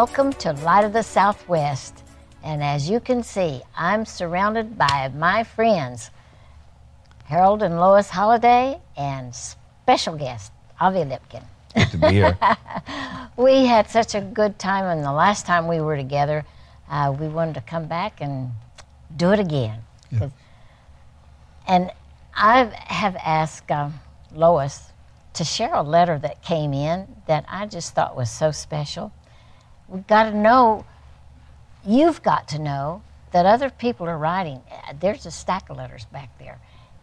Welcome to Light of the Southwest. And as you can see, I'm surrounded by my friends, Harold and Lois Holliday, and special guest, Avi Lipkin. Good to be here. we had such a good time, and the last time we were together, uh, we wanted to come back and do it again. Yeah. And I have asked um, Lois to share a letter that came in that I just thought was so special. We've got to know, you've got to know that other people are writing. There's a stack of letters back there,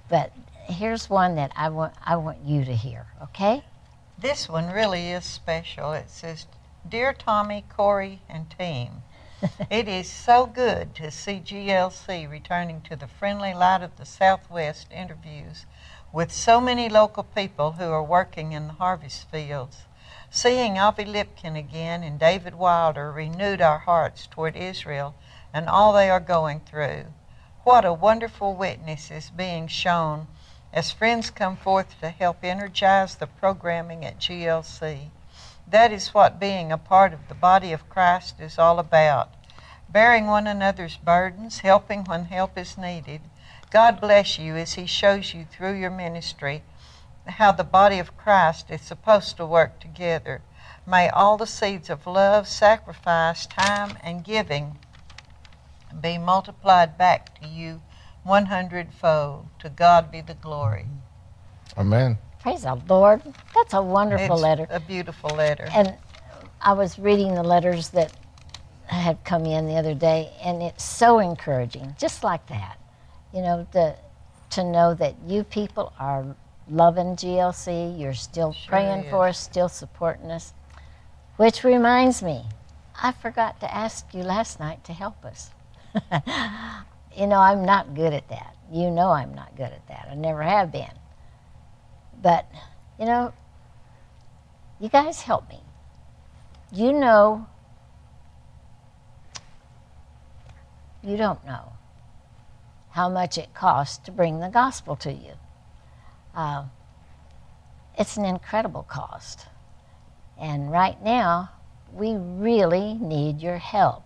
but here's one that I want, I want you to hear, okay? This one really is special. It says, Dear Tommy, Corey, and team, it is so good to see GLC returning to the friendly light of the Southwest interviews with so many local people who are working in the harvest fields. Seeing Avi Lipkin again and David Wilder renewed our hearts toward Israel and all they are going through. What a wonderful witness is being shown as friends come forth to help energize the programming at GLC. That is what being a part of the body of Christ is all about. Bearing one another's burdens, helping when help is needed. God bless you as He shows you through your ministry how the body of Christ is supposed to work together. May all the seeds of love, sacrifice, time, and giving be multiplied back to you 100 fold. To God be the glory. Amen. Praise the Lord. That's a wonderful It's letter. A beautiful letter. And I was reading the letters that had come in the other day, and it's so encouraging, just like that. You know, the, to know that you people are loving GLC, you're still Sure praying for us, still supporting us. Which reminds me, I forgot to ask you last night to help us. you know, I'm not good at that. You know, I'm not good at that. I never have been. But, you know, you guys help me. You know, you don't know how much it costs to bring the gospel to you. Uh, it's an incredible cost. And right now, we really need your help.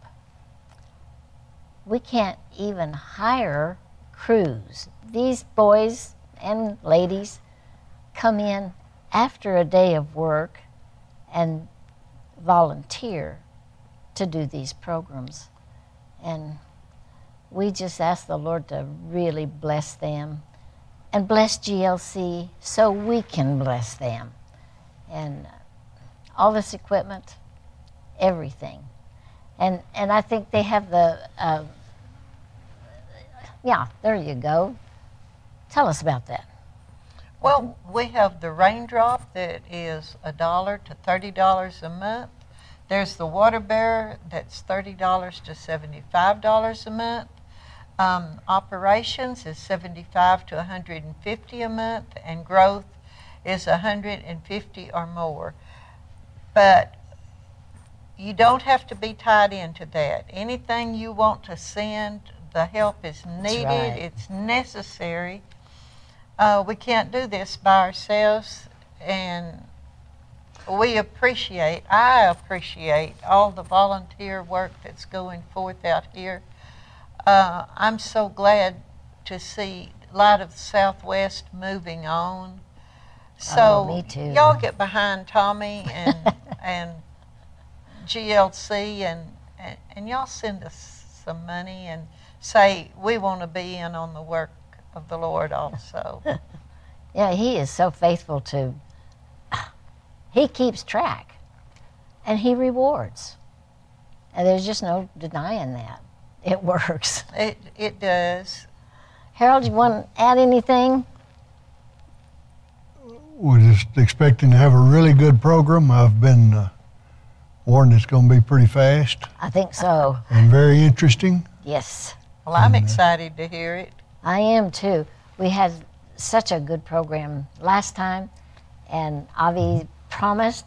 We can't even hire crews. These boys and ladies come in after a day of work and volunteer to do these programs. And we just ask the Lord to really bless them and bless GLC so we can bless them. And all this equipment, everything. And, and I think they have the, uh, yeah, there you go. Tell us about that. Well, we have the raindrop that is a dollar to thirty dollars a month. There's the water bearer that's thirty dollars to seventy-five dollars a month. Um, operations is seventy-five to one hundred and fifty a month, and growth is hundred and fifty or more. But you don't have to be tied into that. Anything you want to send, the help is needed. right. It's necessary. Uh, we can't do this by ourselves, and we appreciate, I appreciate all the volunteer work that's going forth out here. Uh, I'm so glad to see Light of the Southwest moving on. So Oh, me too. y'all get behind Tommy and and GLC and, and and y'all send us some money and say we want to be in on the work of the Lord also. Yeah, he is so faithful to, he keeps track and he rewards. And there's just no denying that. It works. it it does. Harold, you want to add anything? We're just expecting to have a really good program. I've been uh, warned it's going to be pretty fast I think so. and very interesting. Yes, Well, I'm excited to hear it. I am too. We had such a good program last time, and Avi promised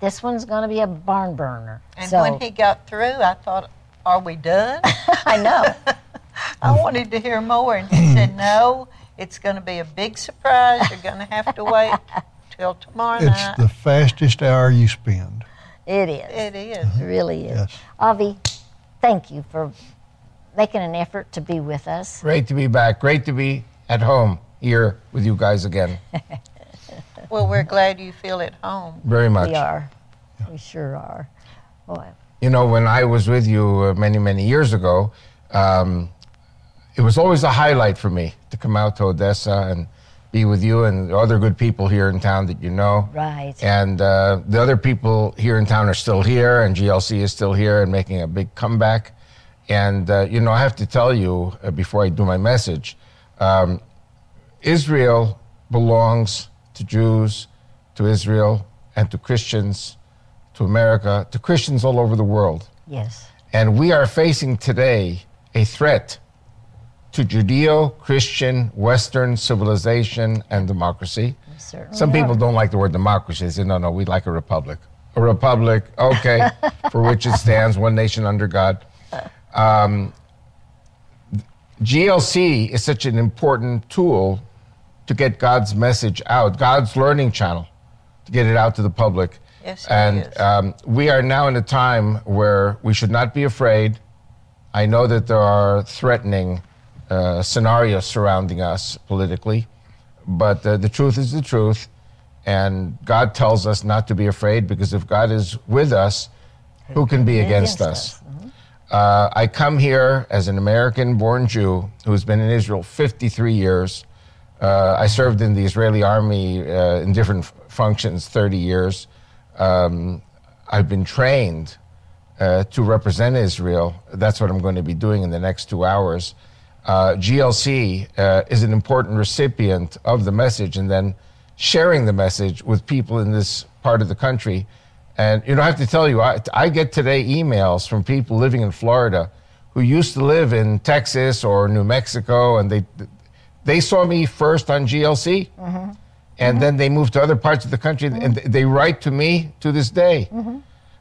this one's going to be a barn burner. And so when he got through, I thought, "Are we done?" I know. I wanted to hear more, and he said, "No, it's going to be a big surprise. You're going to have to wait till tomorrow It's night." the fastest hour you spend. It is. It is. Uh-huh. It really is. Yes. Avi, thank you for making an effort to be with us. Great to be back. Great to be at home here with you guys again. Well, we're glad you feel at home. Very much. We are. We sure are. Boy, You know, when I was with you uh, many, many years ago, um, it was always a highlight for me to come out to Odessa and be with you and the other good people here in town that you know. right. And uh, the other people here in town are still here, and GLC is still here and making a big comeback. And, uh, you know, I have to tell you uh, before I do my message um, Israel belongs to Jews, to Israel, and to Christians, to America, to Christians all over the world. yes. And we are facing today a threat to Judeo Christian Western civilization and democracy. Some are. people don't like the word democracy. They say, no, no, we like a republic. A republic, okay, for which it stands, one nation under God. Um, GLC is such an important tool to get God's message out, God's learning channel, to get it out to the public. Yes, and um, we are now in a time where we should not be afraid. I know that there are threatening uh, scenarios surrounding us politically, but uh, the truth is the truth. And God tells us not to be afraid because if God is with us, who can be against, us? Uh, I come here as an American born Jew who's been in Israel 53 years. Uh, I served in the Israeli army uh, in different f- functions 30 years. Um, I've been trained uh, to represent Israel. That's what I'm going to be doing in the next two hours. Uh, GLC uh, is an important recipient of the message and then sharing the message with people in this part of the country. And, you know, I have to tell you, I, I get today emails from people living in Florida who used to live in Texas or New Mexico, and they, they saw me first on GLC and then they move to other parts of the country and they write to me to this day.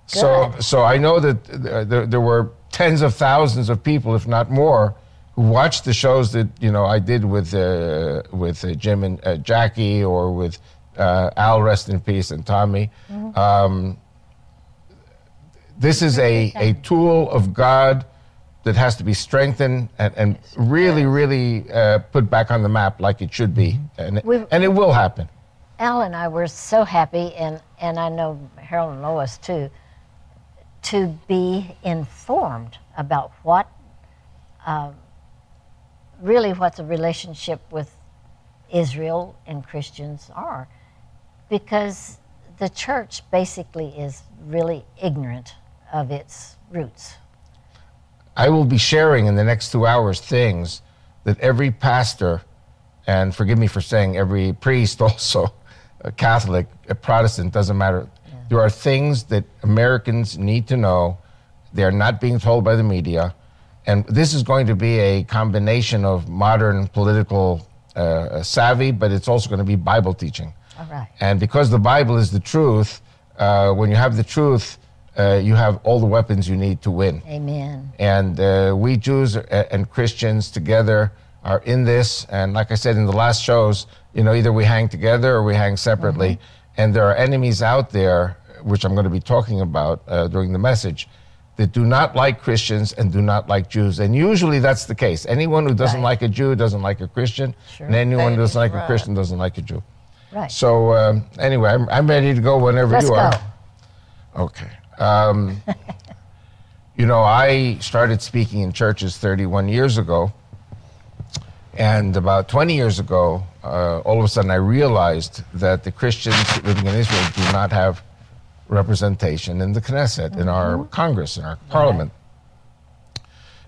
So Good. so i know that there, there were tens of thousands of people if not more who watched the shows that you know i did with uh, with uh, jim and uh, jackie or with uh, al rest in peace and tommy. Um, this is a, a tool of god that has to be strengthened and, and really really uh, put back on the map like it should be and, We've- and it will happen Al and I were so happy, and, and I know Harold and Lois too, to be informed about what, um, really what the relationship with Israel and Christians are. Because the church basically is really ignorant of its roots. I will be sharing in the next two hours things that every pastor, and forgive me for saying every priest also, a Catholic, a Protestant, doesn't matter. There are things that Americans need to know. They are not being told by the media. And this is going to be a combination of modern political uh, savvy, but it's also going to be Bible teaching. All right. And because the Bible is the truth, uh, when you have the truth, uh, you have all the weapons you need to win. Amen. And uh, we Jews and Christians together are in this. And like I said in the last shows, you know, either we hang together or we hang separately. And there are enemies out there, which I'm going to be talking about uh, during the message, that do not like Christians and do not like Jews. And usually that's the case. Anyone who doesn't Right. like a Jew doesn't like a Christian, Sure. and anyone who doesn't like a. Christian doesn't like a Jew. Right. So um, anyway, I'm, I'm ready to go whenever Let's you go. are. Okay. Um, you know, I started speaking in churches 31 years ago. And about 20 years ago, uh, all of a sudden I realized that the Christians living in Israel do not have representation in the Knesset, in our Congress, in our parliament.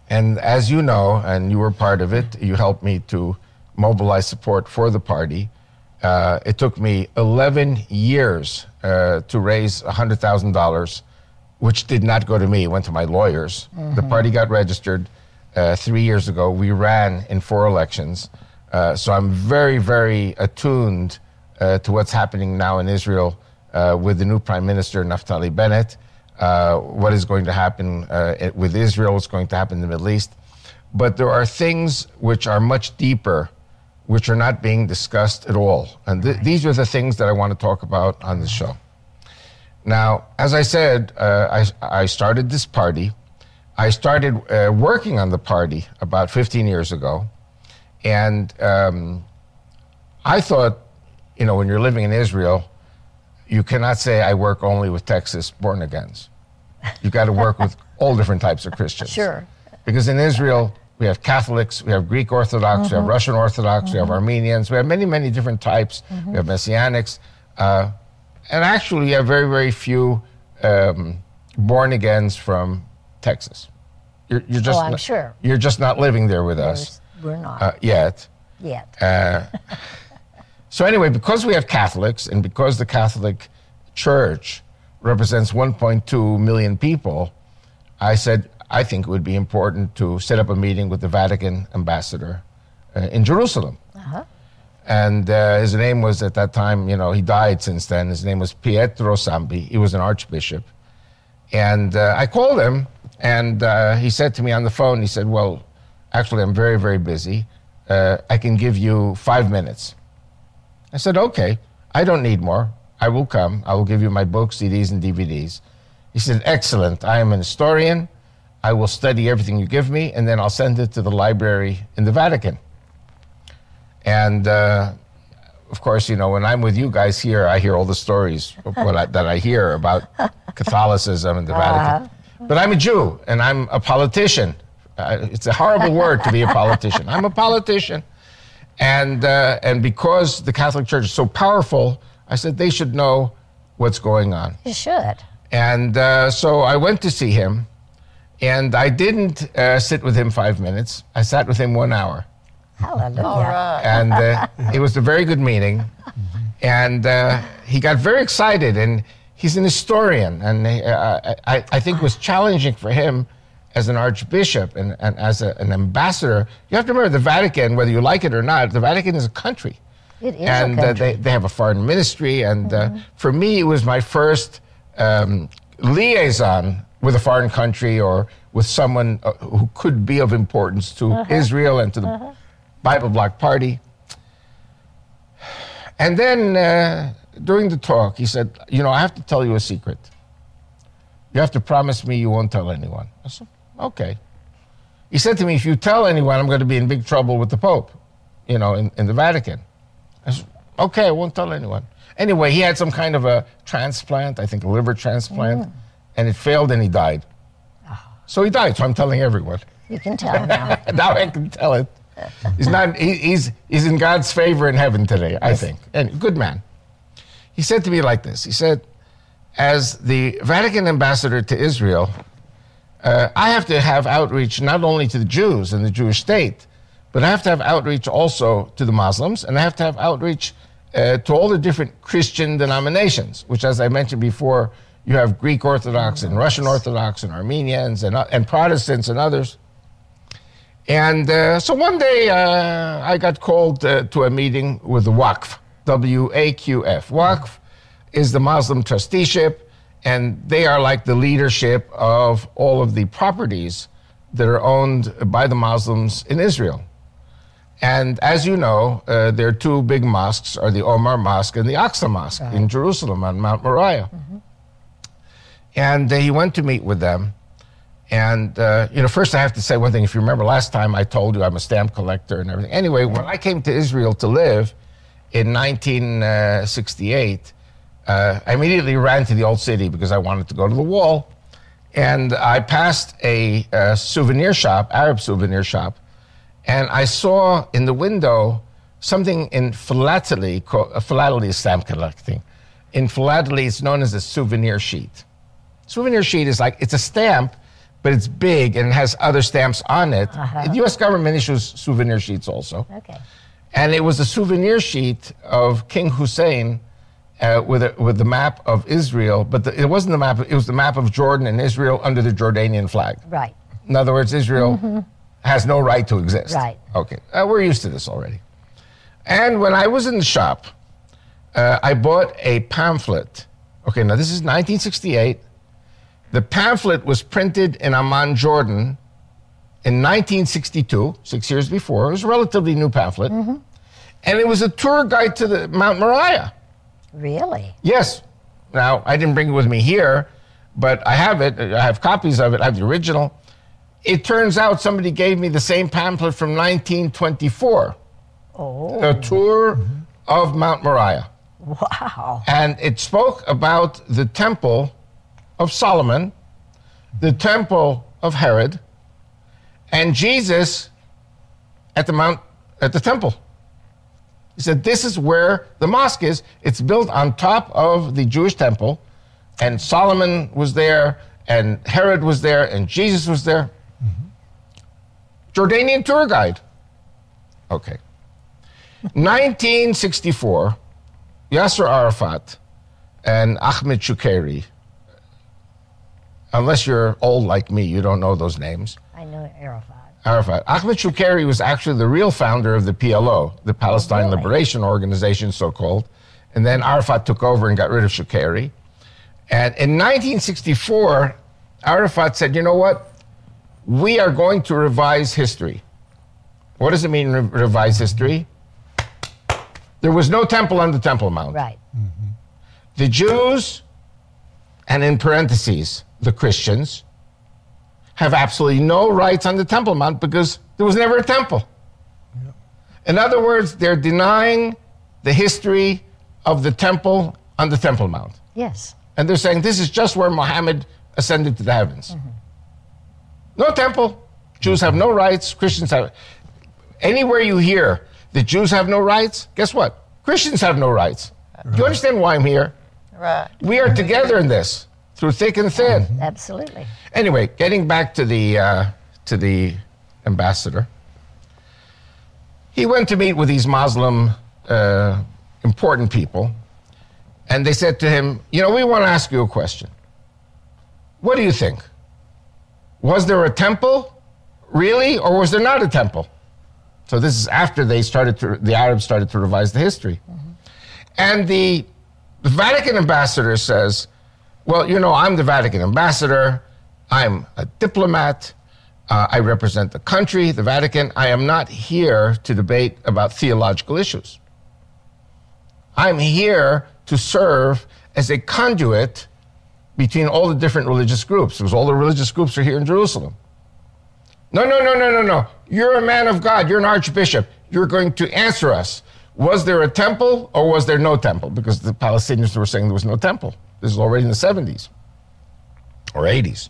And as you know, and you were part of it, you helped me to mobilize support for the party. Uh, it took me 11 years uh, to raise $100,000, which did not go to me, it went to my lawyers. The party got registered uh, three years ago. We ran in four elections. Uh, so I'm very, very attuned uh, to what's happening now in Israel uh, with the new Prime Minister, Naftali Bennett. Uh, what is going to happen uh, with Israel, what's going to happen in the Middle East. But there are things which are much deeper, which are not being discussed at all. And th- these are the things that I want to talk about on the show. Now, as I said, uh, I, I started this party. I started uh, working on the party about 15 years ago. And um, I thought, you know, when you're living in Israel, you cannot say, I work only with Texas born agains. You've got to work with all different types of Christians. Sure. Because in Israel, we have Catholics, we have Greek Orthodox, we have Russian Orthodox, we have Armenians, we have many, many different types. We have Messianics. Uh, and actually, we have very, very few um, born agains from Texas. You're, you're just Oh, I'm not, sure. You're just not living there with us We're not uh, yet. yet. So anyway, because we have Catholics and because the Catholic Church represents 1.2 million people, I said I think it would be important to set up a meeting with the Vatican ambassador uh, in Jerusalem. And uh, his name was at that time, you know, he died since then. His name was Pietro Sambi. He was an archbishop. And uh, I called him, and uh, he said to me on the phone, he said, Well, actually, I'm very, very busy. Uh, I can give you five minutes. I said, okay, I don't need more. I will come. I will give you my books, CDs, and DVDs. He said, excellent. I am an historian. I will study everything you give me, and then I'll send it to the library in the Vatican. And uh, of course, you know, when I'm with you guys here, I hear all the stories what I, that I hear about Catholicism and the Vatican. But I'm a Jew, and I'm a politician. Uh, it's a horrible word to be a politician. I'm a politician. And, uh, and because the Catholic Church is so powerful, I said they should know what's going on. You should. And uh, so I went to see him, and I didn't uh, sit with him five minutes. I sat with him one hour. Hallelujah. All right. And uh, it was a very good meeting. And uh, he got very excited, and he's an historian. And uh, I, I think it was challenging for him as an archbishop and, and as a, an ambassador. You have to remember the Vatican, whether you like it or not, the Vatican is a country It is and a uh, they, they have a foreign ministry. And uh, for me, it was my first um, liaison with a foreign country or with someone uh, who could be of importance to Israel and to the Bible Bloc Party. And then uh, during the talk, he said, You know, I have to tell you a secret. You have to promise me you won't tell anyone. I said, Okay. He said to me, If you tell anyone, I'm going to be in big trouble with the Pope, you know, in, in the Vatican. I said, okay, I won't tell anyone. Anyway, he had some kind of a transplant, I think a liver transplant, and it failed and he died. So he died, so I'm telling everyone. you can tell now. now I can tell it. He's not, he, he's, he's in God's favor in heaven today, I think. And good man. He said to me like this He said, as the Vatican ambassador to Israel, uh, I have to have outreach not only to the Jews and the Jewish state, but I have to have outreach also to the Muslims, and I have to have outreach uh, to all the different Christian denominations, which, as I mentioned before, you have Greek Orthodox and Russian Orthodox and Armenians and, uh, and Protestants and others. And uh, so one day uh, I got called uh, to a meeting with the Waqf, W A Q F. Waqf is the Muslim trusteeship, and they are like the leadership of all of the properties that are owned by the Muslims in Israel. And as you know, uh, their two big mosques are the Omar Mosque and the Aqsa Mosque in Jerusalem on Mount Moriah. And uh, he went to meet with them. And, uh, you know, first I have to say one thing. If you remember last time I told you I'm a stamp collector and everything. Anyway, when I came to Israel to live in 1968, uh, I immediately ran to the old city because I wanted to go to the wall. And I passed a, uh souvenir shop, Arab souvenir shop, and I saw in the window something in philately, uh, philately is stamp collecting. In philately, it's known as a souvenir sheet. Souvenir sheet is like, it's a stamp, but it's big and it has other stamps on it. The US government issues souvenir sheets also. Okay. And it was a souvenir sheet of King Hussein uh, with, a, with the map of Israel, but the, it wasn't the map, it was the map of Jordan and Israel under the Jordanian flag. Right. In other words, Israel has no right to exist. Right. Okay. Uh, we're used to this already. And when I was in the shop, uh, I bought a pamphlet. Okay, now this is 1968. The pamphlet was printed in Amman, Jordan in 1962, six years before. It was a relatively new pamphlet. Mm-hmm. And it was a tour guide to the Mount Moriah. Really? Yes. Now, I didn't bring it with me here, but I have it. I have copies of it. I have the original. It turns out somebody gave me the same pamphlet from 1924, Oh, a tour mm-hmm. of Mount Moriah. wow. And it spoke about the temple of Solomon, the temple of Herod, and Jesus at the Mount at the temple. He said, This is where the mosque is. It's built on top of the Jewish temple, and Solomon was there, and Herod was there, and Jesus was there. Mm-hmm. Jordanian tour guide. Okay. 1964, Yasser Arafat and Ahmed Shukeri. Unless you're old like me, you don't know those names. I know Arafat. Arafat. Ahmed Shukeri was actually the real founder of the PLO, the Palestine oh, really? Liberation Organization, so called. And then Arafat took over and got rid of Shukeri. And in 1964, Arafat said, you know what? We are going to revise history. What does it mean, re- revise history? There was no temple on the Temple Mount. Right. The Jews, and in parentheses, the Christians, have absolutely no rights on the Temple Mount because there was never a temple. In other words, they're denying the history of the temple on the Temple Mount. Yes. And they're saying this is just where Muhammad ascended to the heavens. Mm-hmm. No temple. Jews have no rights. Christians have. Anywhere you hear that Jews have no rights, guess what? Christians have no rights. Do you understand why I'm here? Right. We are together in this through thick and thin. Absolutely. Anyway, getting back to the uh, to the ambassador, he went to meet with these Muslim uh, important people, and they said to him, "You know, we want to ask you a question. What do you think? Was there a temple, really, or was there not a temple?" So this is after they started to the Arabs started to revise the history, and the the Vatican ambassador says, Well, you know, I'm the Vatican ambassador. I'm a diplomat. Uh, I represent the country, the Vatican. I am not here to debate about theological issues. I'm here to serve as a conduit between all the different religious groups, because all the religious groups are here in Jerusalem. No, no, no, no, no, no. You're a man of God. You're an archbishop. You're going to answer us. Was there a temple or was there no temple? Because the Palestinians were saying there was no temple. This is already in the 70s or 80s.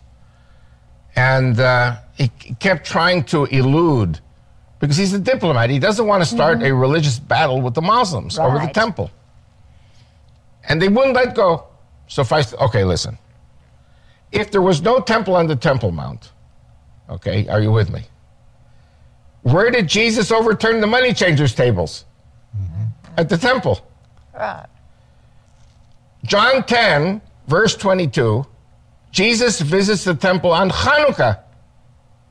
And uh, he kept trying to elude, because he's a diplomat. He doesn't want to start a religious battle with the Muslims over the temple. And they wouldn't let go. So if I, okay, listen. If there was no temple on the Temple Mount, okay, are you with me? Where did Jesus overturn the money changers' tables? At the temple. Right. John 10, verse 22, Jesus visits the temple on Hanukkah,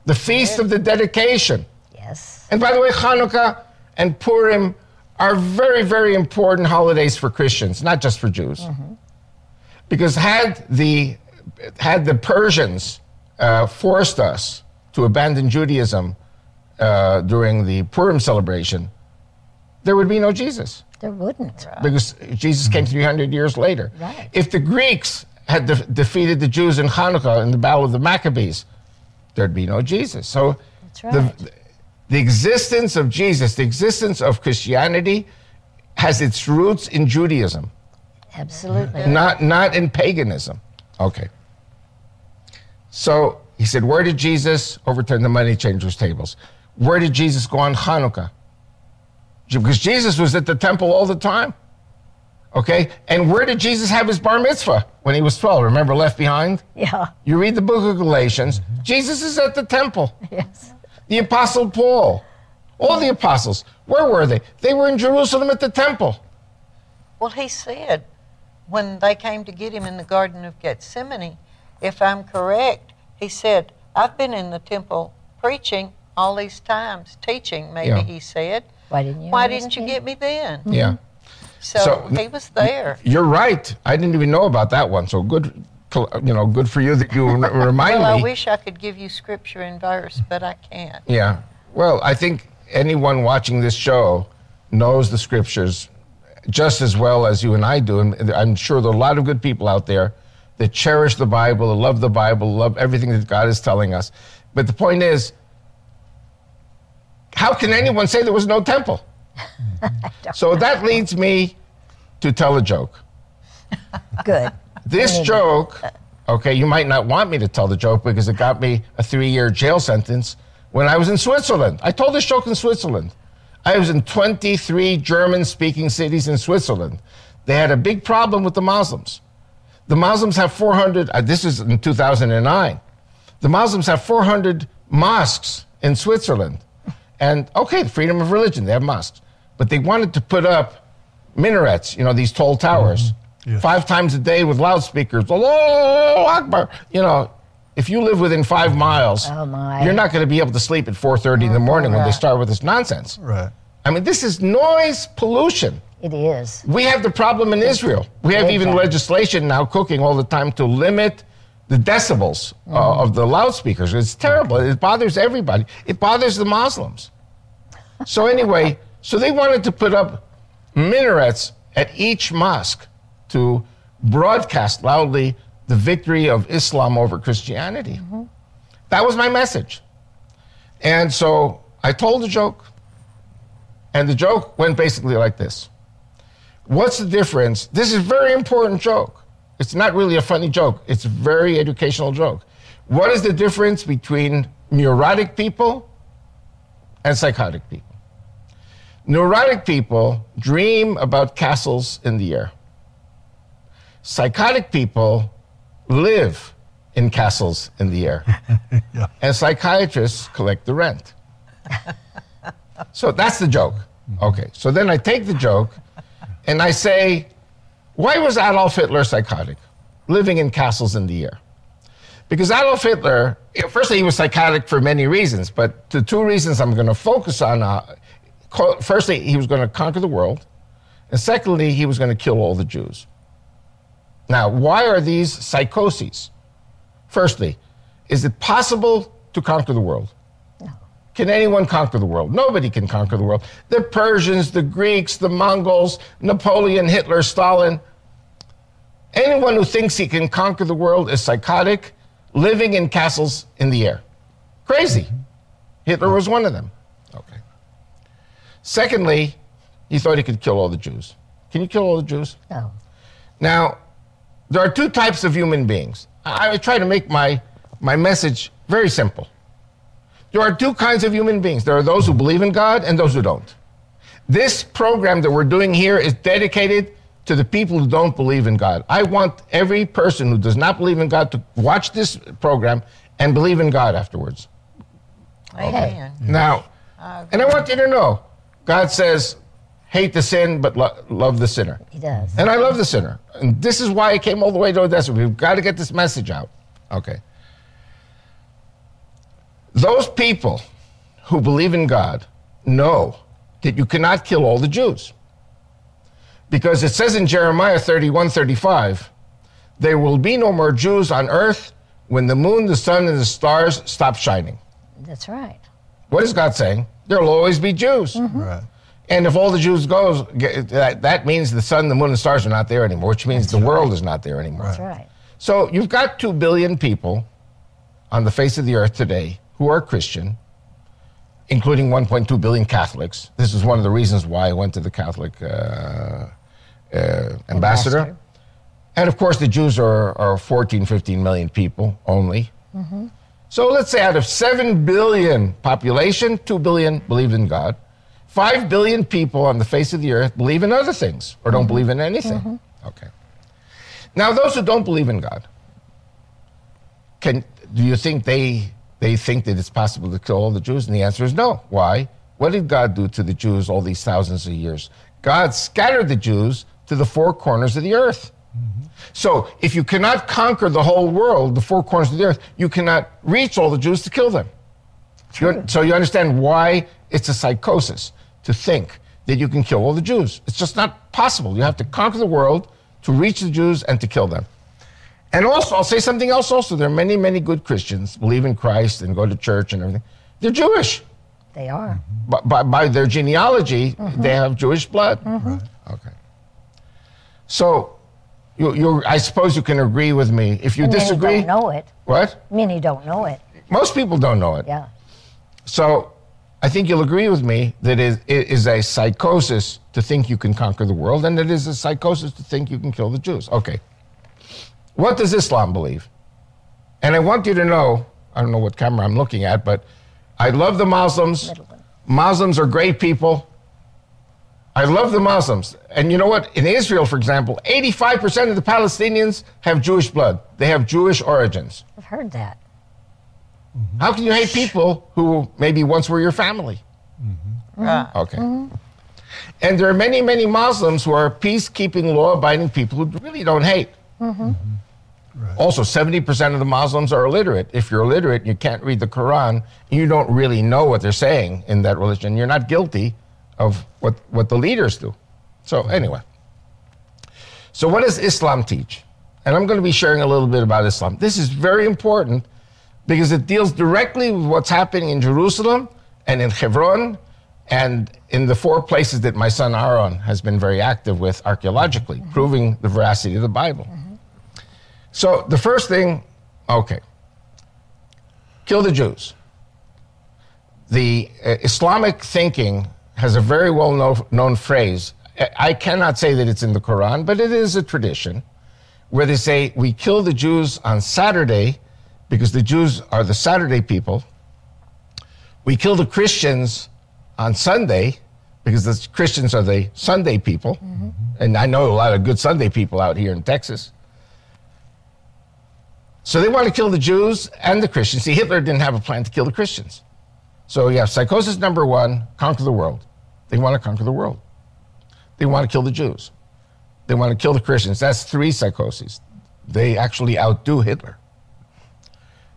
the feast of the dedication. Yes. And by the way, Hanukkah and Purim are very, very important holidays for Christians, not just for Jews. Because had the, had the Persians uh, forced us to abandon Judaism uh, during the Purim celebration, there would be no Jesus There wouldn't. because Jesus came mm. 300 years later. Right. If the Greeks had de- defeated the Jews in Hanukkah in the Battle of the Maccabees, there'd be no Jesus. So That's the, the existence of Jesus, the existence of Christianity, has its roots in Judaism, Absolutely. not, not in paganism. Okay. So he said, Where did Jesus overturn the money changers' tables? Where did Jesus go on Hanukkah? Because Jesus was at the temple all the time. Okay? And where did Jesus have his bar mitzvah when he was 12? Remember, left behind? Yeah. You read the book of Galatians, Jesus is at the temple. Yes. The apostle Paul, all the apostles, where were they? They were in Jerusalem at the temple. Well, he said when they came to get him in the Garden of Gethsemane, if I'm correct, he said, I've been in the temple preaching all these times, teaching, maybe Yeah. he said. Why didn't you? Why didn't you me? get me then? Mm-hmm. Yeah. So, So- he was there. You're right. I didn't even know about that one. So good, you know, good for you that you re- remind Well, I wish I could give you scripture and verse, but I can't. Yeah. Well, I think anyone watching this show knows the scriptures just as well as you and I do. And I'm sure there are a lot of good people out there that cherish the Bible, that love the Bible, love everything that God is telling us. But the point is, how can anyone say there was no temple? so that leads me to tell a joke. Good. This joke, okay, you might not want me to tell the joke because it got me a three year jail sentence when I was in Switzerland. I told this joke in Switzerland. I was in 23 German speaking cities in Switzerland. They had a big problem with the Muslims. The Muslims have 400, uh, this is in 2009. The Muslims have 400 mosques in Switzerland. And okay, the freedom of religion, they have mosques. But they wanted to put up minarets, you know, these tall towers, mm-hmm. Yes. five times a day with loudspeakers. Allahu Akbar. You know, if you live within five miles, Oh, my. you're not going to be able to sleep at 4.30 in the oh, morning when they start with this nonsense. Right. I mean, this is noise pollution. It is. We have the problem in Israel. We have even legislation now cooking all the time to limit the decibels uh, of the loudspeakers. It's terrible. It bothers everybody. It bothers the Muslims. So anyway, so they wanted to put up minarets at each mosque to broadcast loudly the victory of Islam over Christianity. That was my message. And so I told the joke, and the joke went basically like this. What's the difference? This is a very important joke. It's not really a funny joke. It's a very educational joke. What is the difference between neurotic people and psychotic people? Neurotic people dream about castles in the air. Psychotic people live in castles in the air. Yeah. And psychiatrists collect the rent. so that's the joke. Okay, so then I take the joke and I say, why was Adolf Hitler psychotic, living in castles in the air? Because Adolf Hitler, firstly, he was psychotic for many reasons, but the two reasons I'm going to focus on uh, firstly, he was going to conquer the world, and secondly, he was going to kill all the Jews. Now, why are these psychoses? Firstly, is it possible to conquer the world? No. Can anyone conquer the world? Nobody can conquer the world. The Persians, the Greeks, the Mongols, Napoleon, Hitler, Stalin. Anyone who thinks he can conquer the world is psychotic, living in castles in the air. Crazy. Hitler was one of them. Okay. Secondly, he thought he could kill all the Jews. Can you kill all the Jews? No. Now, there are two types of human beings. I, I try to make my, my message very simple. There are two kinds of human beings there are those who believe in God and those who don't. This program that we're doing here is dedicated to the people who don't believe in God. I want every person who does not believe in God to watch this program and believe in God afterwards. Amen. Now, uh, and I want you to know God says, hate the sin, but lo- love the sinner. He does. And I love the sinner. And this is why I came all the way to Odessa. We've got to get this message out. Okay. Those people who believe in God know that you cannot kill all the Jews. Because it says in Jeremiah 31 35, there will be no more Jews on earth when the moon, the sun, and the stars stop shining. That's right. What is God saying? There will always be Jews. Right. And if all the Jews goes, ge- that, that means the sun, the moon, and the stars are not there anymore, which means the world is not there anymore. That's right. So you've got two billion people on the face of the earth today who are Christian, including 1.2 billion Catholics. This is one of the reasons why I went to the Catholic uh, Uh, ambassador. Ambassador. And of course, the Jews are, are 14, 15 million people only. Mm-hmm. So let's say out of 7 billion population, 2 billion believe in God. 5 billion people on the face of the earth believe in other things or don't mm-hmm. believe in anything. Mm-hmm. Okay. Now, those who don't believe in God, can do you think they they think that it's possible to kill all the Jews? And the answer is no. Why? What did God do to the Jews all these thousands of years? God scattered the Jews to the four corners of the earth. So, if you cannot conquer the whole world, the four corners of the earth, you cannot reach all the Jews to kill them. So, you understand why it's a psychosis to think that you can kill all the Jews. It's just not possible. You have to conquer the world to reach the Jews and to kill them. And also, I'll say something else also. There are many, many good Christians, believe in Christ and go to church and everything. They're Jewish. They are. By, by, by their genealogy, they mm-hmm. have Jewish blood. Mm-hmm. Okay. So, you, you, I suppose you can agree with me. If you And disagree, Many don't know it. what? Many don't know it. Most people don't know it. Yeah. So, I think you'll agree with me that it it is a psychosis to think you can conquer the world, and it is a psychosis to think you can kill the Jews. Okay. What does Islam believe? And I want you to know I don't know what camera I'm looking at, but I love the Muslims. Muslims are great people. I love the Muslims. And you know what? In Israel, for example, 85% of the Palestinians have Jewish blood, they have Jewish origins. I've heard that. Mm-hmm. How can you hate people who maybe once were your family? Mm-hmm. Right. Mm-hmm. Okay. And there are many, many Muslims who are peacekeeping, law abiding people who really don't hate. Also, 70% of the Muslims are illiterate. If you're illiterate and you can't read the Quran, you don't really know what they're saying in that religion. You're not guilty of what, what the leaders do. So, anyway. So, what does Islam teach? And I'm going to be sharing a little bit about Islam. This is very important because it deals directly with what's happening in Jerusalem and in Hebron and in the four places that my son Aaron has been very active with archaeologically, proving the veracity of the Bible. So the first thing, okay, kill the Jews. The uh, Islamic thinking has a very well know, known phrase. I- I cannot say that it's in the Quran, but it is a tradition where they say we kill the Jews on Saturday because the Jews are the Saturday people. We kill the Christians on Sunday because the Christians are the Sunday people. Mm-hmm. And I know a lot of good Sunday people out here in Texas. So they want to kill the Jews and the Christians. See, Hitler didn't have a plan to kill the Christians. So you have psychosis number one conquer the world. They want to conquer the world. They want to kill the Jews. They want to kill the Christians. That's three psychoses. They actually outdo Hitler.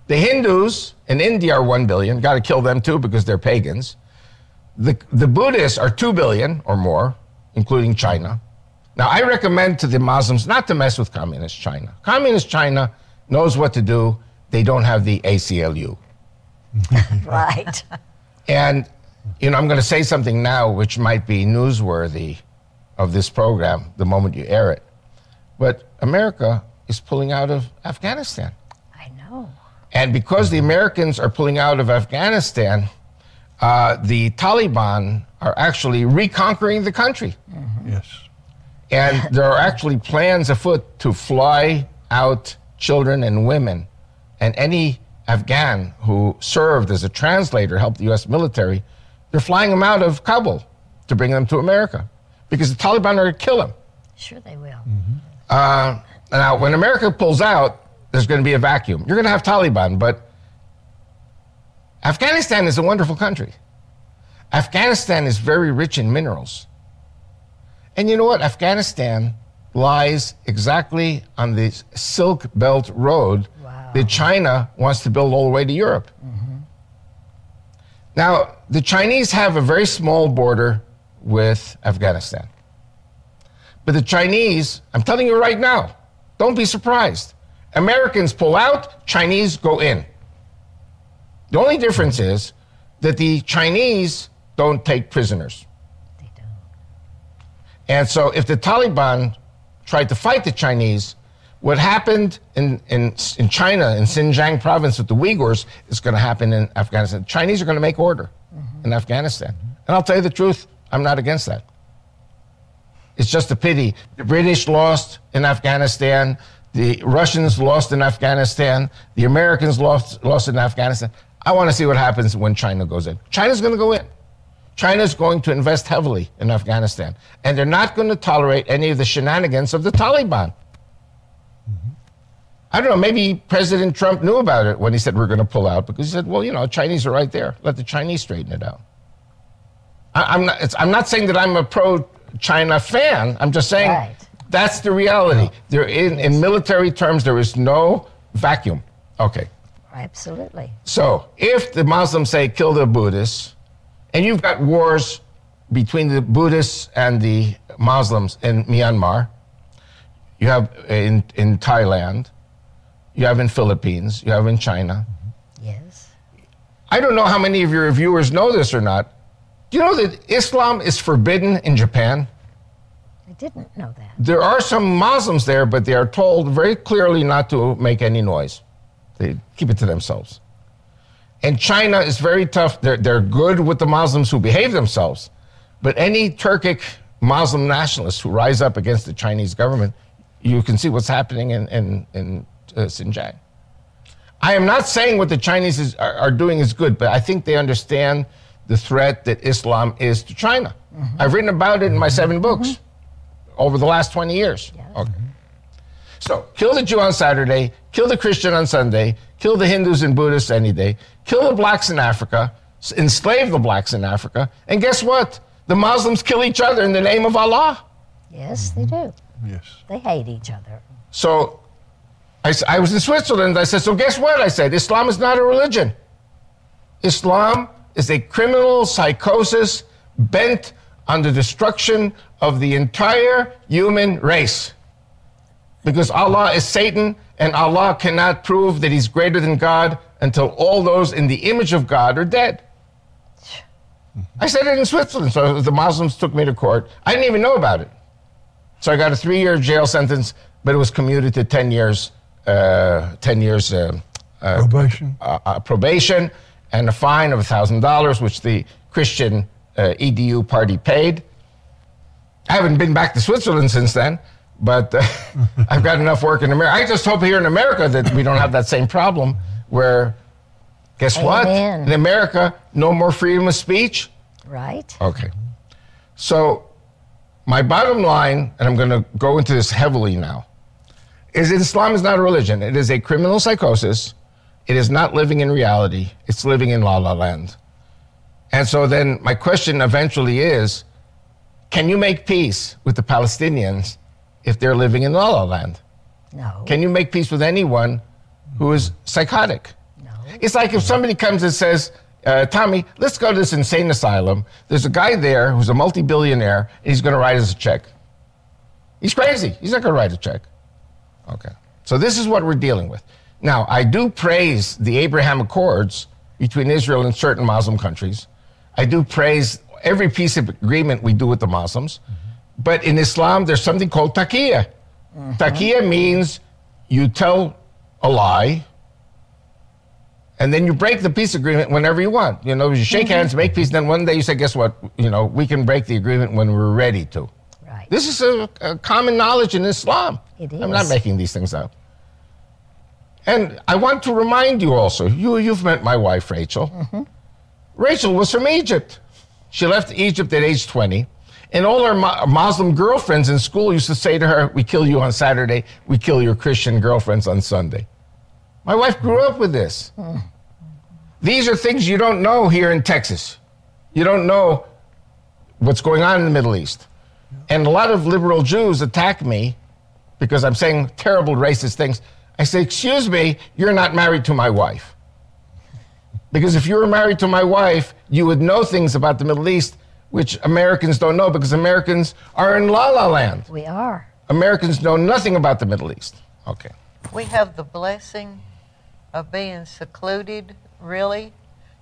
The Hindus in India are 1 billion. Got to kill them too because they're pagans. The, the Buddhists are 2 billion or more, including China. Now, I recommend to the Muslims not to mess with communist China. Communist China knows what to do. They don't have the ACLU. Right. And, you know, I'm going to say something now which might be newsworthy of this program the moment you air it. But America is pulling out of Afghanistan. I know. And because the Americans are pulling out of Afghanistan, uh, the Taliban are actually reconquering the country. Yes. And there are actually plans afoot to fly out children and women. And any Afghan who served as a translator, helped the US military, they're flying them out of Kabul to bring them to America because the Taliban are going to kill them. Sure they will. Uh, now, when America pulls out, there's going to be a vacuum. You're going to have Taliban, but Afghanistan is a wonderful country. Afghanistan is very rich in minerals. And you know what? Afghanistan lies exactly on the Silk Belt Road Wow. that China wants to build all the way to Europe. Now, the Chinese have a very small border with Afghanistan. But the Chinese, I'm telling you right now, don't be surprised. Americans pull out, Chinese go in. The only difference is that the Chinese don't take prisoners. They don't. And so if the Taliban tried to fight the Chinese, what happened in, in, in China, in Xinjiang province with the Uyghurs, is going to happen in Afghanistan. The Chinese are going to make order in Afghanistan. And I'll tell you the truth, I'm not against that. It's just a pity. The British lost in Afghanistan. The Russians lost in Afghanistan. The Americans lost, lost in Afghanistan. I want to see what happens when China goes in. China's going to go in. China's going to invest heavily in Afghanistan. And they're not going to tolerate any of the shenanigans of the Taliban. I don't know, maybe President Trump knew about it when he said we're going to pull out because he said, well, you know, Chinese are right there. Let the Chinese straighten it out. I, I'm, not, it's, I'm not saying that I'm a pro China fan. I'm just saying Right. that's the reality. There in, in military terms, there is no vacuum. Okay. Absolutely. So if the Muslims say kill the Buddhists, and you've got wars between the Buddhists and the Muslims in Myanmar, you have uh, in, in Thailand, you have in Philippines, you have in China. Mm-hmm. Yes. I don't know how many of your viewers know this or not. Do you know that Islam is forbidden in Japan? I I didn't know that. There are some Muslims there, but they are told very clearly not to make any noise. They keep it to themselves. And China is very tough. They're, they're good with the Muslims who behave themselves. But any Turkic Muslim nationalists who rise up against the Chinese government, you can see what's happening in, in, in uh, Xinjiang. I am not saying what the Chinese is, are, are, doing is good, but I think they understand the threat that Islam is to China. Mm-hmm. I've written about it in my seven books mm-hmm. over the last 20 years. Yes. Okay. So, kill the Jew on Saturday, kill the Christian on Sunday, kill the Hindus and Buddhists any day, kill the blacks in Africa, enslave the blacks in Africa, and guess what? The Muslims kill each other in the name of Allah. Yes, they do. Yes. They hate each other. So I, I was in Switzerland. I said, So guess what? I said, Islam is not a religion. Islam is a criminal psychosis bent on the destruction of the entire human race. Because Allah is Satan, and Allah cannot prove that He's greater than God until all those in the image of God are dead. I said it in Switzerland, so the Muslims took me to court. I didn't even know about it. So I got a three year jail sentence, but it was commuted to 10 years uh, 10 years uh, uh, probation. probation and a fine of $1,000, which the Christian EDU party paid. I haven't been back to Switzerland since then, but I've got enough work in America. I just hope here in America that we don't have that same problem where, guess Amen. what? In America, no more freedom of speech. Right. Okay. So, my bottom line, and I'm going to go into this heavily now, is Islam is not a religion. It is a criminal psychosis. It is not living in reality. It's living in la la land. And so then my question eventually is, can you make peace with the Palestinians if they're living in la la land? No. Can you make peace with anyone who is psychotic? No. It's like if somebody comes and says, uh, Tommy, let's go to this insane asylum. There's a guy there who's a multi billionaire, and he's going to write us a check. He's crazy. He's not going to write a check. Okay. So this is what we're dealing with. Now, I do praise the Abraham Accords between Israel and certain Muslim countries. I do praise every piece of agreement we do with the Muslims. Mm-hmm. But in Islam, there's something called taqiyya. Mm-hmm. Taqiyya means you tell a lie, and then you break the peace agreement whenever you want. You know, you shake mm-hmm. hands, make peace, then one day you say, guess what? You know, we can break the agreement when we're ready to. Right. This is a, a common knowledge in Islam. It is. I'm not making these things up. And I want to remind you also, you, you've met my wife, Rachel. Mm-hmm. Rachel was from Egypt. She left Egypt at age 20. And all her Muslim girlfriends in school used to say to her, We kill you on Saturday, we kill your Christian girlfriends on Sunday. My wife grew up with this. These are things you don't know here in Texas. You don't know what's going on in the Middle East. And a lot of liberal Jews attack me because I'm saying terrible racist things. I say, Excuse me, you're not married to my wife. Because if you were married to my wife, you would know things about the Middle East which Americans don't know because Americans are in la la land. We are. Americans know nothing about the Middle East. Okay. We have the blessing of being secluded, really,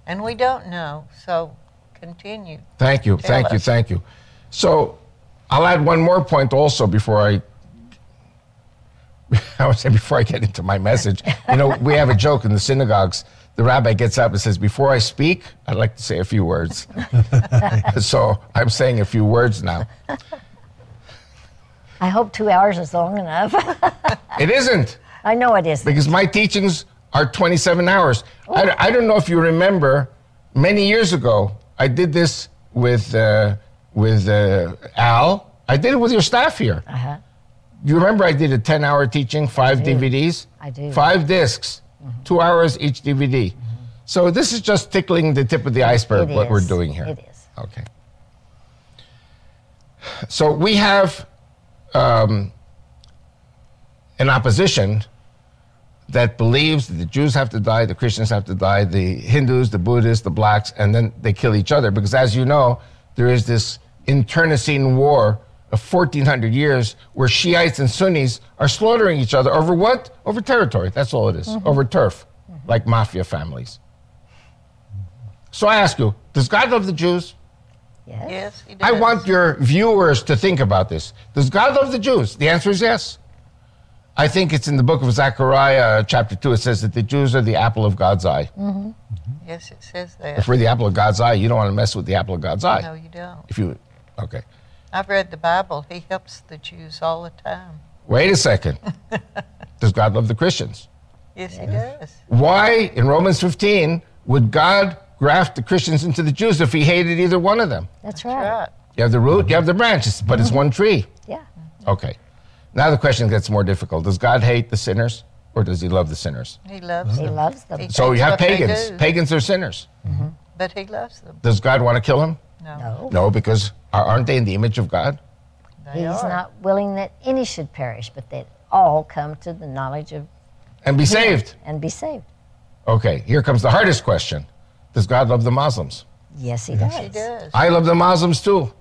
and we don't know. So continue. Thank you. Thank us. you. Thank you. So I'll add one more point also before I I would say before I get into my message, you know, we have a joke in the synagogues. The rabbi gets up and says, Before I speak, I'd like to say a few words. so I'm saying a few words now. I hope two hours is long enough. it isn't. I know it isn't. Because my teachings are 27 hours. I, I, don't know if you remember, many years ago, I did this with, uh, with uh, Al. I did it with your staff here. Uh-huh you remember I did a 10 hour teaching, five I DVDs? I do. Five disks, mm-hmm. two hours each DVD. Mm-hmm. So this is just tickling the tip of the iceberg, it what is. we're doing here. It is. Okay. So we have um, an opposition that believes that the Jews have to die, the Christians have to die, the Hindus, the Buddhists, the blacks, and then they kill each other. Because as you know, there is this internecine war of 1400 years where Shiites and Sunnis are slaughtering each other over what? Over territory. That's all it is. Mm-hmm. Over turf, mm-hmm. like mafia families. So I ask you, does God love the Jews? Yes. Yes, he does. I want your viewers to think about this. Does God love the Jews? The answer is yes. I think it's in the book of Zechariah, chapter 2. It says that the Jews are the apple of God's eye. Mm-hmm. Mm-hmm. Yes, it says that. If we're the apple of God's eye, you don't want to mess with the apple of God's eye. No, you don't. If you, okay. I've read the Bible. He helps the Jews all the time. Wait a second. Does God love the Christians? Yes, he does. Why, in Romans 15, would God graft the Christians into the Jews if he hated either one of them? That's That's right. right. You have the root, you have the branches, but it's mm-hmm. one tree. Yeah. Okay. Now the question gets more difficult. Does God hate the sinners or does he love the sinners? He loves He them. loves them. He So hates you have what they pagans. do, Pagans are sinners. Mm-hmm. But he loves them. Does God want to kill them? No, No. No, because are- aren't they in the image of God? they He's are. not willing that any should perish, but that all come to the knowledge of And be Him saved. and be saved. Okay, here comes the hardest question. Does God love the Muslims? Yes, he does. He does. I love the Muslims too.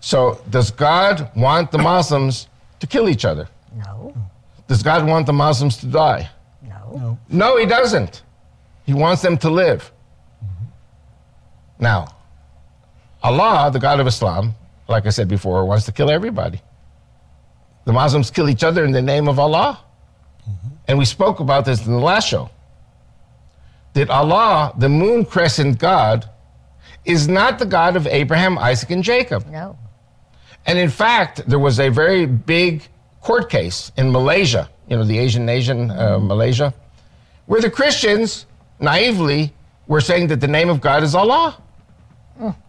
So does God want the Muslims to kill each other? No, Does God want the Muslims to die? no. No, he doesn't. He wants them to live. Now, Allah, the God of Islam, like I said before, wants to kill everybody. The Muslims kill each other in the name of Allah. And we spoke about this in the last show. That Allah, the moon crescent God, is not the God of Abraham, Isaac, and Jacob. No. And in fact, there was a very big court case in Malaysia, you know, the Asian nation, uh, Malaysia, where the Christians naively were saying that the name of God is Allah.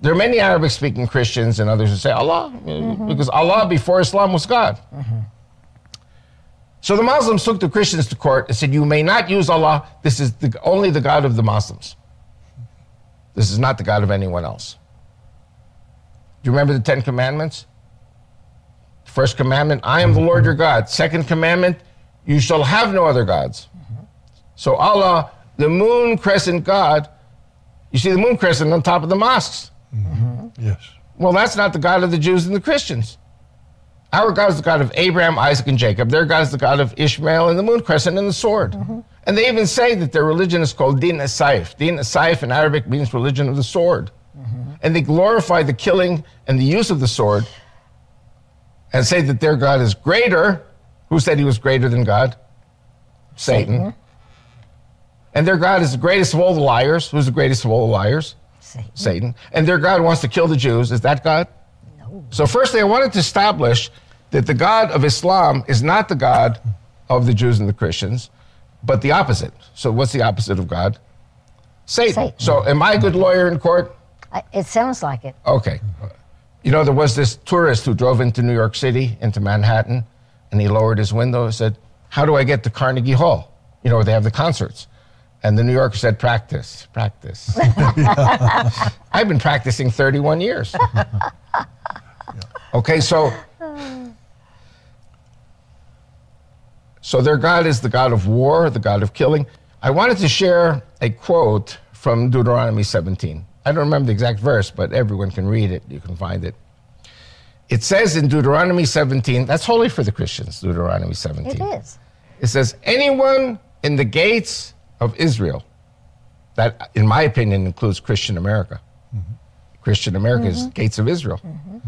There are many Arabic speaking Christians and others who say Allah, uh, because Allah before Islam was God. So the Muslims took the Christians to court and said, You may not use Allah. This is the, only the God of the Muslims. This is not the God of anyone else. Do you remember the Ten Commandments? First commandment, I am the Lord your God. Second commandment, you shall have no other gods. So Allah, the moon crescent God, you see the moon crescent on top of the mosques. Mm-hmm. Yes. Well, that's not the God of the Jews and the Christians. Our God is the God of Abraham, Isaac, and Jacob. Their God is the God of Ishmael and the moon crescent and the sword. Mm-hmm. And they even say that their religion is called Din As-Saif. Din As-Saif in Arabic means religion of the sword. Mm-hmm. And they glorify the killing and the use of the sword and say that their God is greater. Who said he was greater than God? Satan. And their God is the greatest of all the liars. Who's the greatest of all the liars? Satan. Satan. And their God wants to kill the Jews. Is that God? No. So, firstly, I wanted to establish that the God of Islam is not the God of the Jews and the Christians, but the opposite. So, what's the opposite of God? Satan. Satan. So, am I a good lawyer in court? I, it sounds like it. Okay. You know, there was this tourist who drove into New York City, into Manhattan, and he lowered his window and said, How do I get to Carnegie Hall? You know, where they have the concerts. And the New Yorker said, Practice, practice. I've been practicing 31 years. Okay, so. So their God is the God of war, the God of killing. I wanted to share a quote from Deuteronomy 17. I don't remember the exact verse, but everyone can read it. You can find it. It says in Deuteronomy 17, that's holy for the Christians, Deuteronomy 17. It is. It says, anyone in the gates of Israel, that, in my opinion, includes Christian America. Mm-hmm. Christian America is mm-hmm. gates of Israel. Mm-hmm.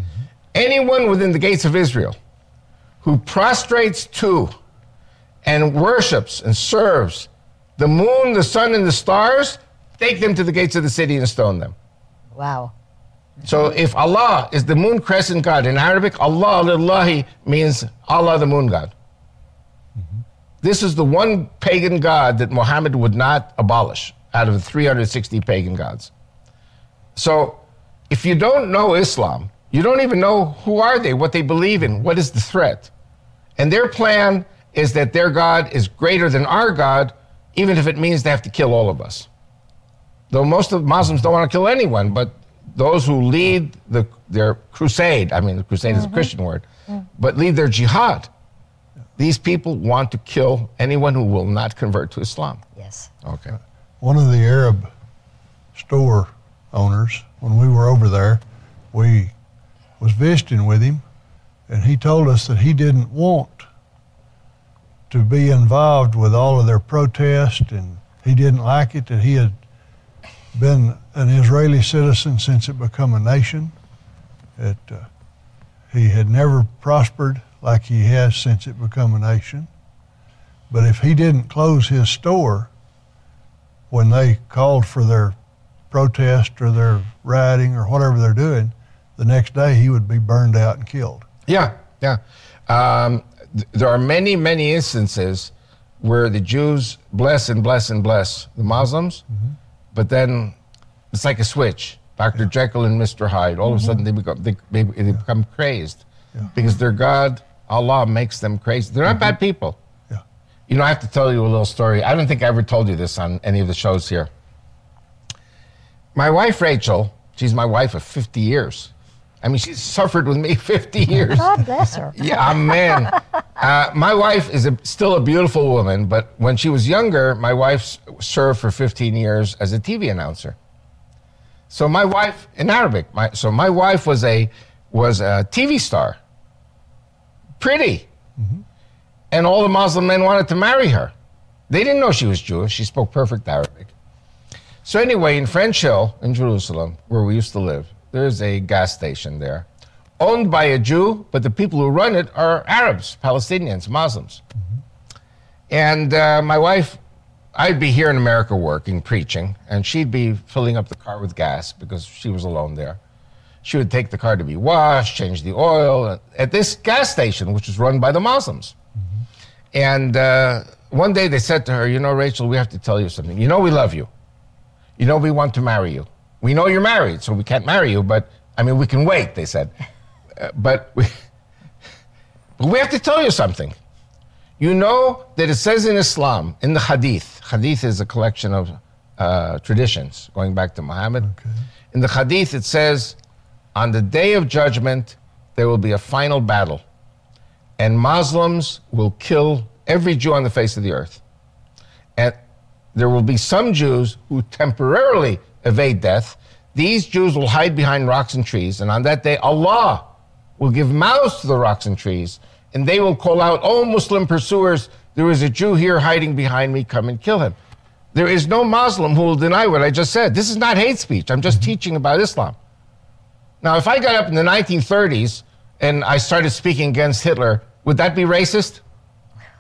Anyone within the gates of Israel who prostrates to and worships and serves the moon, the sun, and the stars, take them to the gates of the city and stone them. Wow. So if Allah is the moon crescent God, in Arabic, Allah lillahi means Allah the moon God. Mm-hmm. This is the one pagan god that Muhammad would not abolish out of the 360 pagan gods. So if you don't know Islam, you don't even know who are they, what they believe in, what is the threat. And their plan is that their God is greater than our God, even if it means they have to kill all of us though most of Muslims don't want to kill anyone, but those who lead the, their crusade, I mean, the crusade is a mm-hmm. Christian word, mm. but lead their jihad, these people want to kill anyone who will not convert to Islam. Yes. Okay. One of the Arab store owners, when we were over there, we was visiting with him, and he told us that he didn't want to be involved with all of their protest, and he didn't like it. That he had been an Israeli citizen since it became a nation. It, uh, he had never prospered like he has since it became a nation. But if he didn't close his store when they called for their protest or their rioting or whatever they're doing, the next day he would be burned out and killed. Yeah, yeah. Um, th- there are many, many instances where the Jews bless and bless and bless the Muslims, but then it's like a switch. Dr. Jekyll and Mr. Hyde. All of a mm-hmm. sudden, they become they, they, they become crazed because their God, Allah, makes them crazy. They're not mm-hmm. bad people. Yeah. You know, I have to tell you a little story. I don't think I ever told you this on any of the shows here. My wife Rachel, she's my wife of 50 years. I mean, she's suffered with me 50 years. God bless her. Yeah, man. Uh, my wife is a, still a beautiful woman, but when she was younger, my wife served for 15 years as a TV announcer. So my wife in Arabic. My, so my wife was a was a TV star, pretty, and all the Muslim men wanted to marry her. They didn't know she was Jewish. She spoke perfect Arabic. So anyway, in French Hill in Jerusalem, where we used to live, there's a gas station there, owned by a Jew, but the people who run it are Arabs, Palestinians, Muslims. And uh, my wife, I'd be here in America working, preaching, and she'd be filling up the car with gas because she was alone there. She would take the car to be washed, change the oil at this gas station, which was run by the Muslims. And uh, one day they said to her, You know, Rachel, we have to tell you something. You know, we love you. You know, we want to marry you. We know you're married, so we can't marry you, but I mean, we can wait, they said. Uh, but, we, but we have to tell you something. You know that it says in Islam, in the Hadith, Hadith is a collection of uh, traditions going back to Muhammad. In the Hadith, it says, on the day of judgment, there will be a final battle, and Muslims will kill every Jew on the face of the earth. And there will be some Jews who temporarily evade death. These Jews will hide behind rocks and trees, and on that day, Allah will give mouths to the rocks and trees, and they will call out, Oh, Muslim pursuers, there is a Jew here hiding behind me, come and kill him. There is no Muslim who will deny what I just said. This is not hate speech. I'm just mm-hmm. teaching about Islam. Now, if I got up in the 1930s and I started speaking against Hitler, would that be racist?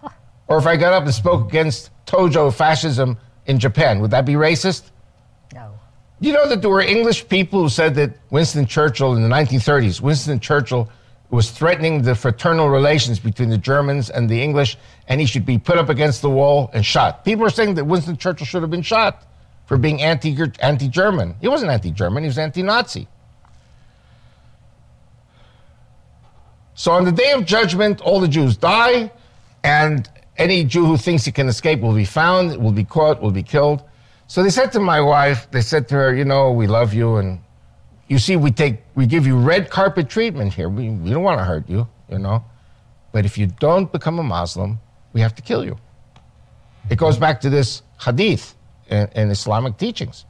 Or if I got up and spoke against Tojo fascism in Japan, would that be racist? You know that there were English people who said that Winston Churchill in the 1930s, Winston Churchill was threatening the fraternal relations between the Germans and the English, and he should be put up against the wall and shot. People are saying that Winston Churchill should have been shot for being anti anti German. He wasn't anti German, he was anti Nazi. So on the day of judgment, all the Jews die, and any Jew who thinks he can escape will be found, will be caught, will be killed. So they said to my wife, they said to her, you know, we love you, and you see, we take, we give you red carpet treatment here. We, we don't want to hurt you, you know, but if you don't become a Muslim, we have to kill you. It goes back to this hadith in, in Islamic teachings.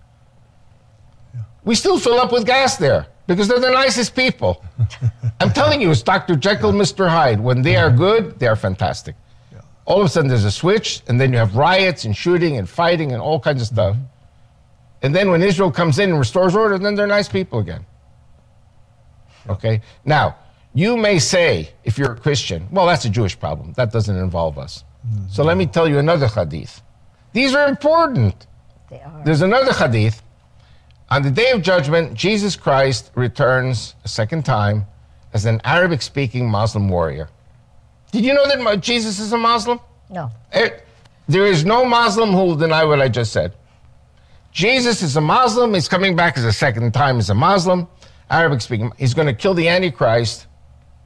We still fill up with gas there because they're the nicest people. I'm telling you, it's Dr. Jekyll, Mr. Hyde. When they are good, they are fantastic. All of a sudden, there's a switch, and then you have riots and shooting and fighting and all kinds of stuff. And then when Israel comes in and restores order, then they're nice people again. Okay? Now, you may say, if you're a Christian, well, that's a Jewish problem. That doesn't involve us. So let me tell you another hadith. These are important. They are. There's another hadith. On the day of judgment, Jesus Christ returns a second time as an Arabic speaking Muslim warrior. Did you know that Jesus is a Muslim? No. Eh, There is no Muslim who will deny what I just said. Jesus is a Muslim. He's coming back as a second time as a Muslim, Arabic speaking. He's going to kill the Antichrist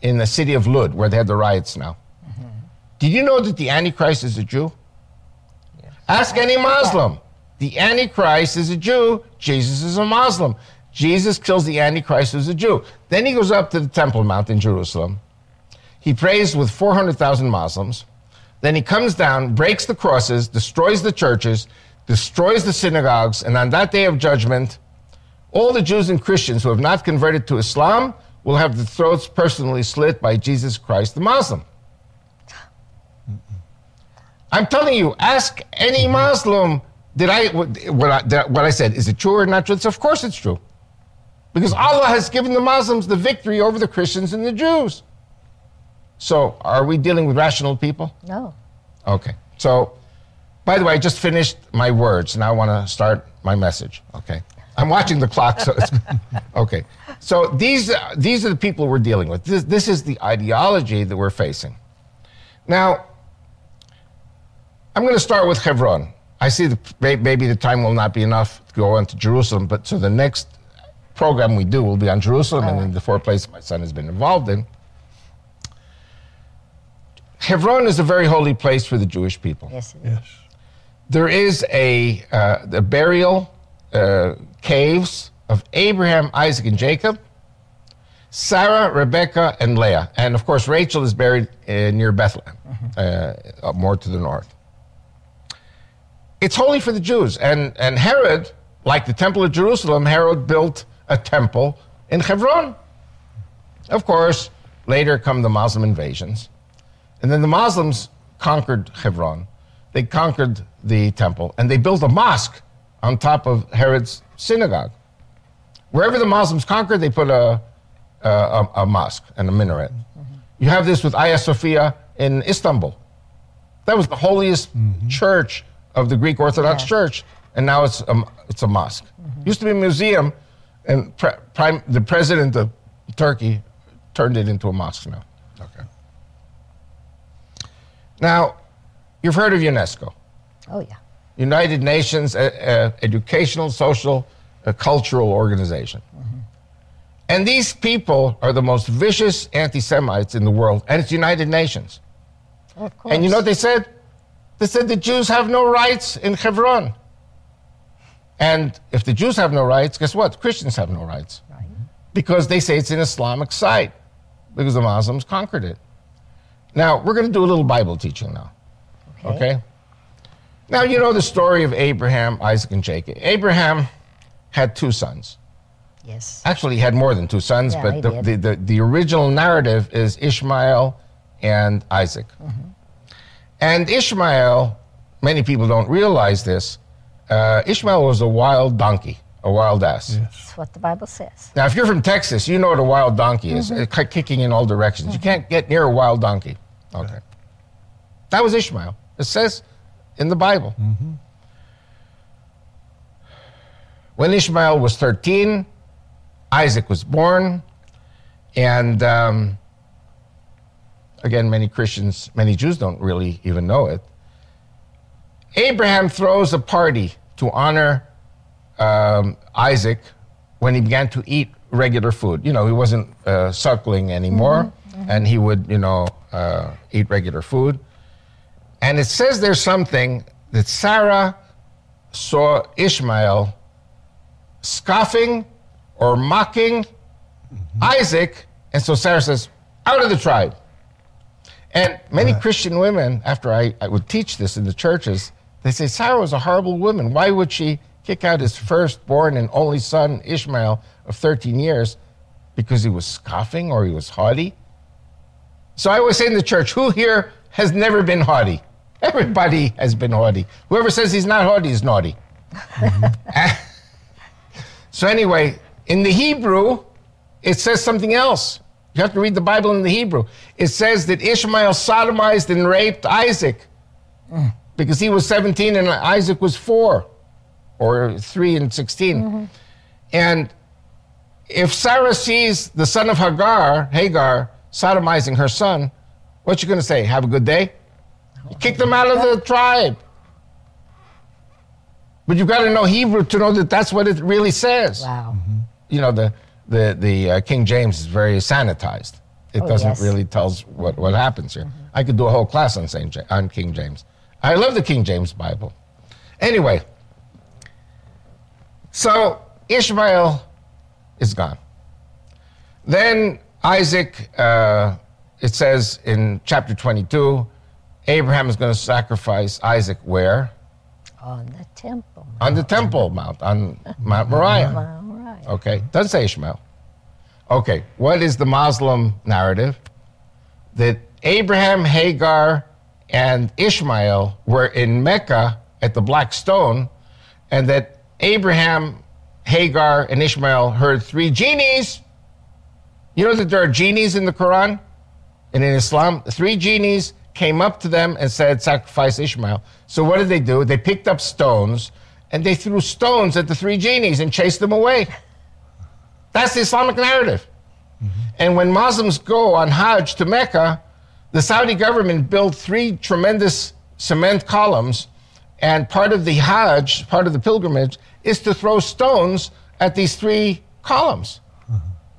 in the city of Lud, where they had the riots now. Did you know that the Antichrist is a Jew? Ask any Muslim. The Antichrist is a Jew. Jesus is a Muslim. Jesus kills the Antichrist who's a Jew. Then he goes up to the Temple Mount in Jerusalem. He prays with 400,000 Muslims. Then he comes down, breaks the crosses, destroys the churches, destroys the synagogues, and on that day of judgment, all the Jews and Christians who have not converted to Islam will have their throats personally slit by Jesus Christ the Muslim. I'm telling you, ask any mm-hmm. Muslim did I what, I did, what I said is it true or not true? It's, of course it's true, because mm-hmm. Allah has given the Muslims the victory over the Christians and the Jews. So, are we dealing with rational people? No. Okay. So, by the way, I just finished my words. Now I want to start my message. Okay. I'm watching the clock. So it's, okay. So these these are the people we're dealing with. This, this is the ideology that we're facing. Now, I'm going to start with Hebron. I see that maybe the time will not be enough to go on to Jerusalem, but so the next program we do will be on Jerusalem and then the four places my son has been involved in. Hebron is a very holy place for the Jewish people. Yes, it is. Yes. There is a, uh, the burial uh, caves of Abraham, Isaac, and Jacob, Sarah, Rebecca, and Leah. And of course, Rachel is buried uh, near Bethlehem, uh, up more to the north. It's holy for the Jews. And, and Herod, like the Temple of Jerusalem, Herod built a temple in Hebron. Of course, later come the Muslim invasions. And then the Muslims conquered Hebron. They conquered the temple and they built a mosque on top of Herod's synagogue. Wherever the Muslims conquered, they put a, a, a, mosque and a minaret. You have this with Hagia Sophia in Istanbul. That was the holiest mm-hmm. church of the Greek Orthodox Yeah. Church, and now it's a, it's a mosque. Mm-hmm. Used to be a museum, and pre- prime, the president of Turkey turned it into a mosque now. Now, you've heard of UNESCO. Oh, yeah. United Nations uh, uh, Educational, Social, uh, Cultural Organization. Mm-hmm. And these people are the most vicious anti Semites in the world, and it's United Nations. Oh, of course. And you know what they said? They said the Jews have no rights in Hebron. And if the Jews have no rights, guess what? Christians have no rights. Right. Because they say it's an Islamic site, because the Muslims conquered it. Now, we're going to do a little Bible teaching now. Okay? Now, you know the story of Abraham, Isaac, and Jacob. Abraham had two sons. Yes. Actually, he had more than two sons, Yeah, but the, the, the, the original narrative is Ishmael and Isaac. Mm-hmm. And Ishmael, many people don't realize this, uh, Ishmael was a wild donkey, a wild ass. That's what the Bible says. Now, if you're from Texas, you know what a wild donkey is. Mm-hmm. It's kicking in all directions. You can't get near a wild donkey. Okay. That was Ishmael. It says in the Bible. When Ishmael was 13, Isaac was born. And um, again, many Christians, many Jews don't really even know it. Abraham throws a party to honor um, Isaac when he began to eat regular food. You know, he wasn't uh, suckling anymore, and he would, you know, uh, eat regular food. And it says there's something that Sarah saw Ishmael scoffing or mocking Isaac, and so Sarah says, out of the tribe. And many Christian women, after I, I would teach this in the churches, they say Sarah was a horrible woman. Why would she kick out his firstborn and only son, Ishmael, of 13 years, because he was scoffing or he was haughty? So I always say in the church, who here has never been haughty? Everybody has been haughty. Whoever says he's not haughty is naughty. so anyway, in the Hebrew, it says something else. You have to read the Bible in the Hebrew. It says that Ishmael sodomized and raped Isaac because he was 17 and Isaac was four or three and 16. Mm-hmm. And if Sarah sees the son of Hagar, Hagar, sodomizing her son, what you going to say? Have a good day? You kick them out of the tribe. But you've got to know Hebrew to know that that's what it really says Wow. you know the the the uh, King James is very sanitized. It Oh, doesn't yes. really tells what what happens here. I could do a whole class on Saint ja- on King James. I love the King James Bible. Anyway, so Ishmael is gone. Then Isaac, uh, it says in chapter 22, Abraham is going to sacrifice Isaac where? On the temple. On the Temple Mount, on Mount Moriah. All right. Okay, doesn't say Ishmael. Okay, what is the Muslim narrative? That Abraham, Hagar, and Ishmael were in Mecca at the Black Stone and that Abraham, Hagar, and Ishmael heard three genies. You know that there are genies in the Quran and in Islam? Three genies came up to them and said, Sacrifice Ishmael. So what did they do? They picked up stones and they threw stones at the three genies and chased them away. That's the Islamic narrative. Mm-hmm. And when Muslims go on Hajj to Mecca, the Saudi government built three tremendous cement columns, and part of the Hajj, part of the pilgrimage, is to throw stones at these three columns,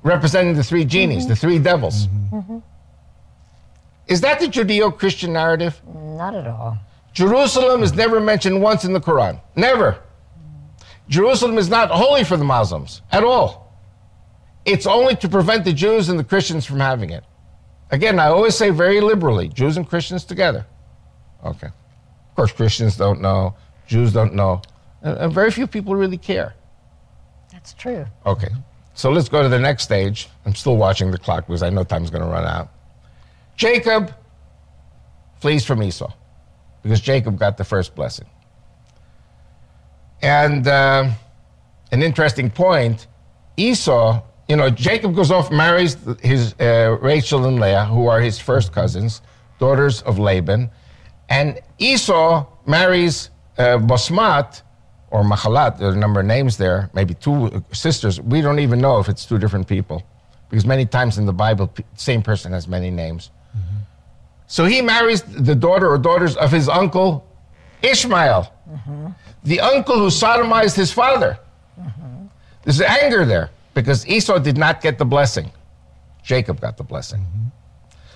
representing the three genies, the three devils. Mm-hmm. Mm-hmm. Mm-hmm. Is that the Judeo Christian narrative? Not at all. Jerusalem is never mentioned once in the Quran. Never. Jerusalem is not holy for the Muslims at all. It's only to prevent the Jews and the Christians from having it. Again, I always say very liberally Jews and Christians together. Okay. Of course, Christians don't know, Jews don't know, and, and very few people really care. That's true. Okay. So let's go to the next stage. I'm still watching the clock because I know time's going to run out. Jacob flees from Esau because Jacob got the first blessing. And uh, an interesting point Esau, you know, Jacob goes off, marries his uh, Rachel and Leah, who are his first cousins, daughters of Laban. And Esau marries uh, Basmat or Mahalat, there are a number of names there, maybe two sisters. We don't even know if it's two different people because many times in the Bible, same person has many names. So he marries the daughter or daughters of his uncle Ishmael, the uncle who sodomized his father. There's anger there because Esau did not get the blessing. Jacob got the blessing.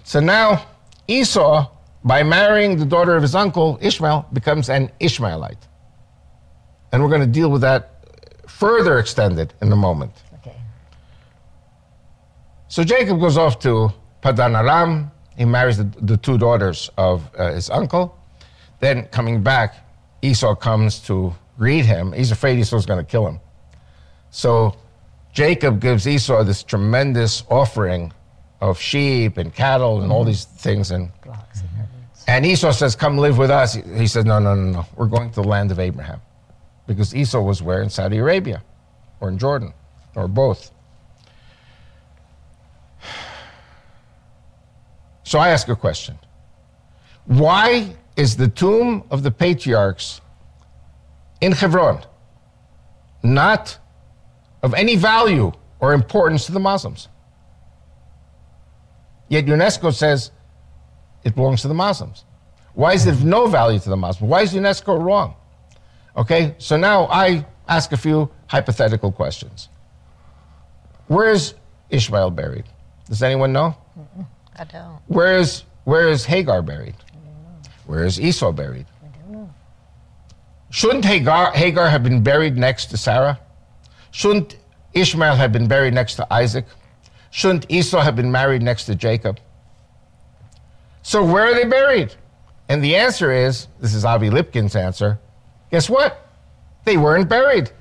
So now Esau, by marrying the daughter of his uncle Ishmael, becomes an Ishmaelite. And we're going to deal with that further extended in a moment. Okay. So Jacob goes off to Padan Aram. He marries the, the two daughters of uh, his uncle. Then coming back, Esau comes to greet him. He's afraid Esau's going to kill him. So Jacob gives Esau this tremendous offering of sheep and cattle and all these things. And, and Esau says, Come live with us. He, he says, No, no, no, no. We're going to the land of Abraham. Because Esau was where? In Saudi Arabia or in Jordan or both. So I ask a question. Why is the tomb of the patriarchs in Hebron not of any value or importance to the Muslims? Yet UNESCO says it belongs to the Muslims. Why is it of no value to the Muslims? Why is UNESCO wrong? Okay, so now I ask a few hypothetical questions. Where is Ishmael buried? Does anyone know? I don't. Where is where is Hagar buried? Where is Esau buried? I don't know. Shouldn't Hagar, Hagar have been buried next to Sarah? Shouldn't Ishmael have been buried next to Isaac? Shouldn't Esau have been married next to Jacob? So where are they buried? And the answer is this is Avi Lipkin's answer. Guess what? They weren't buried.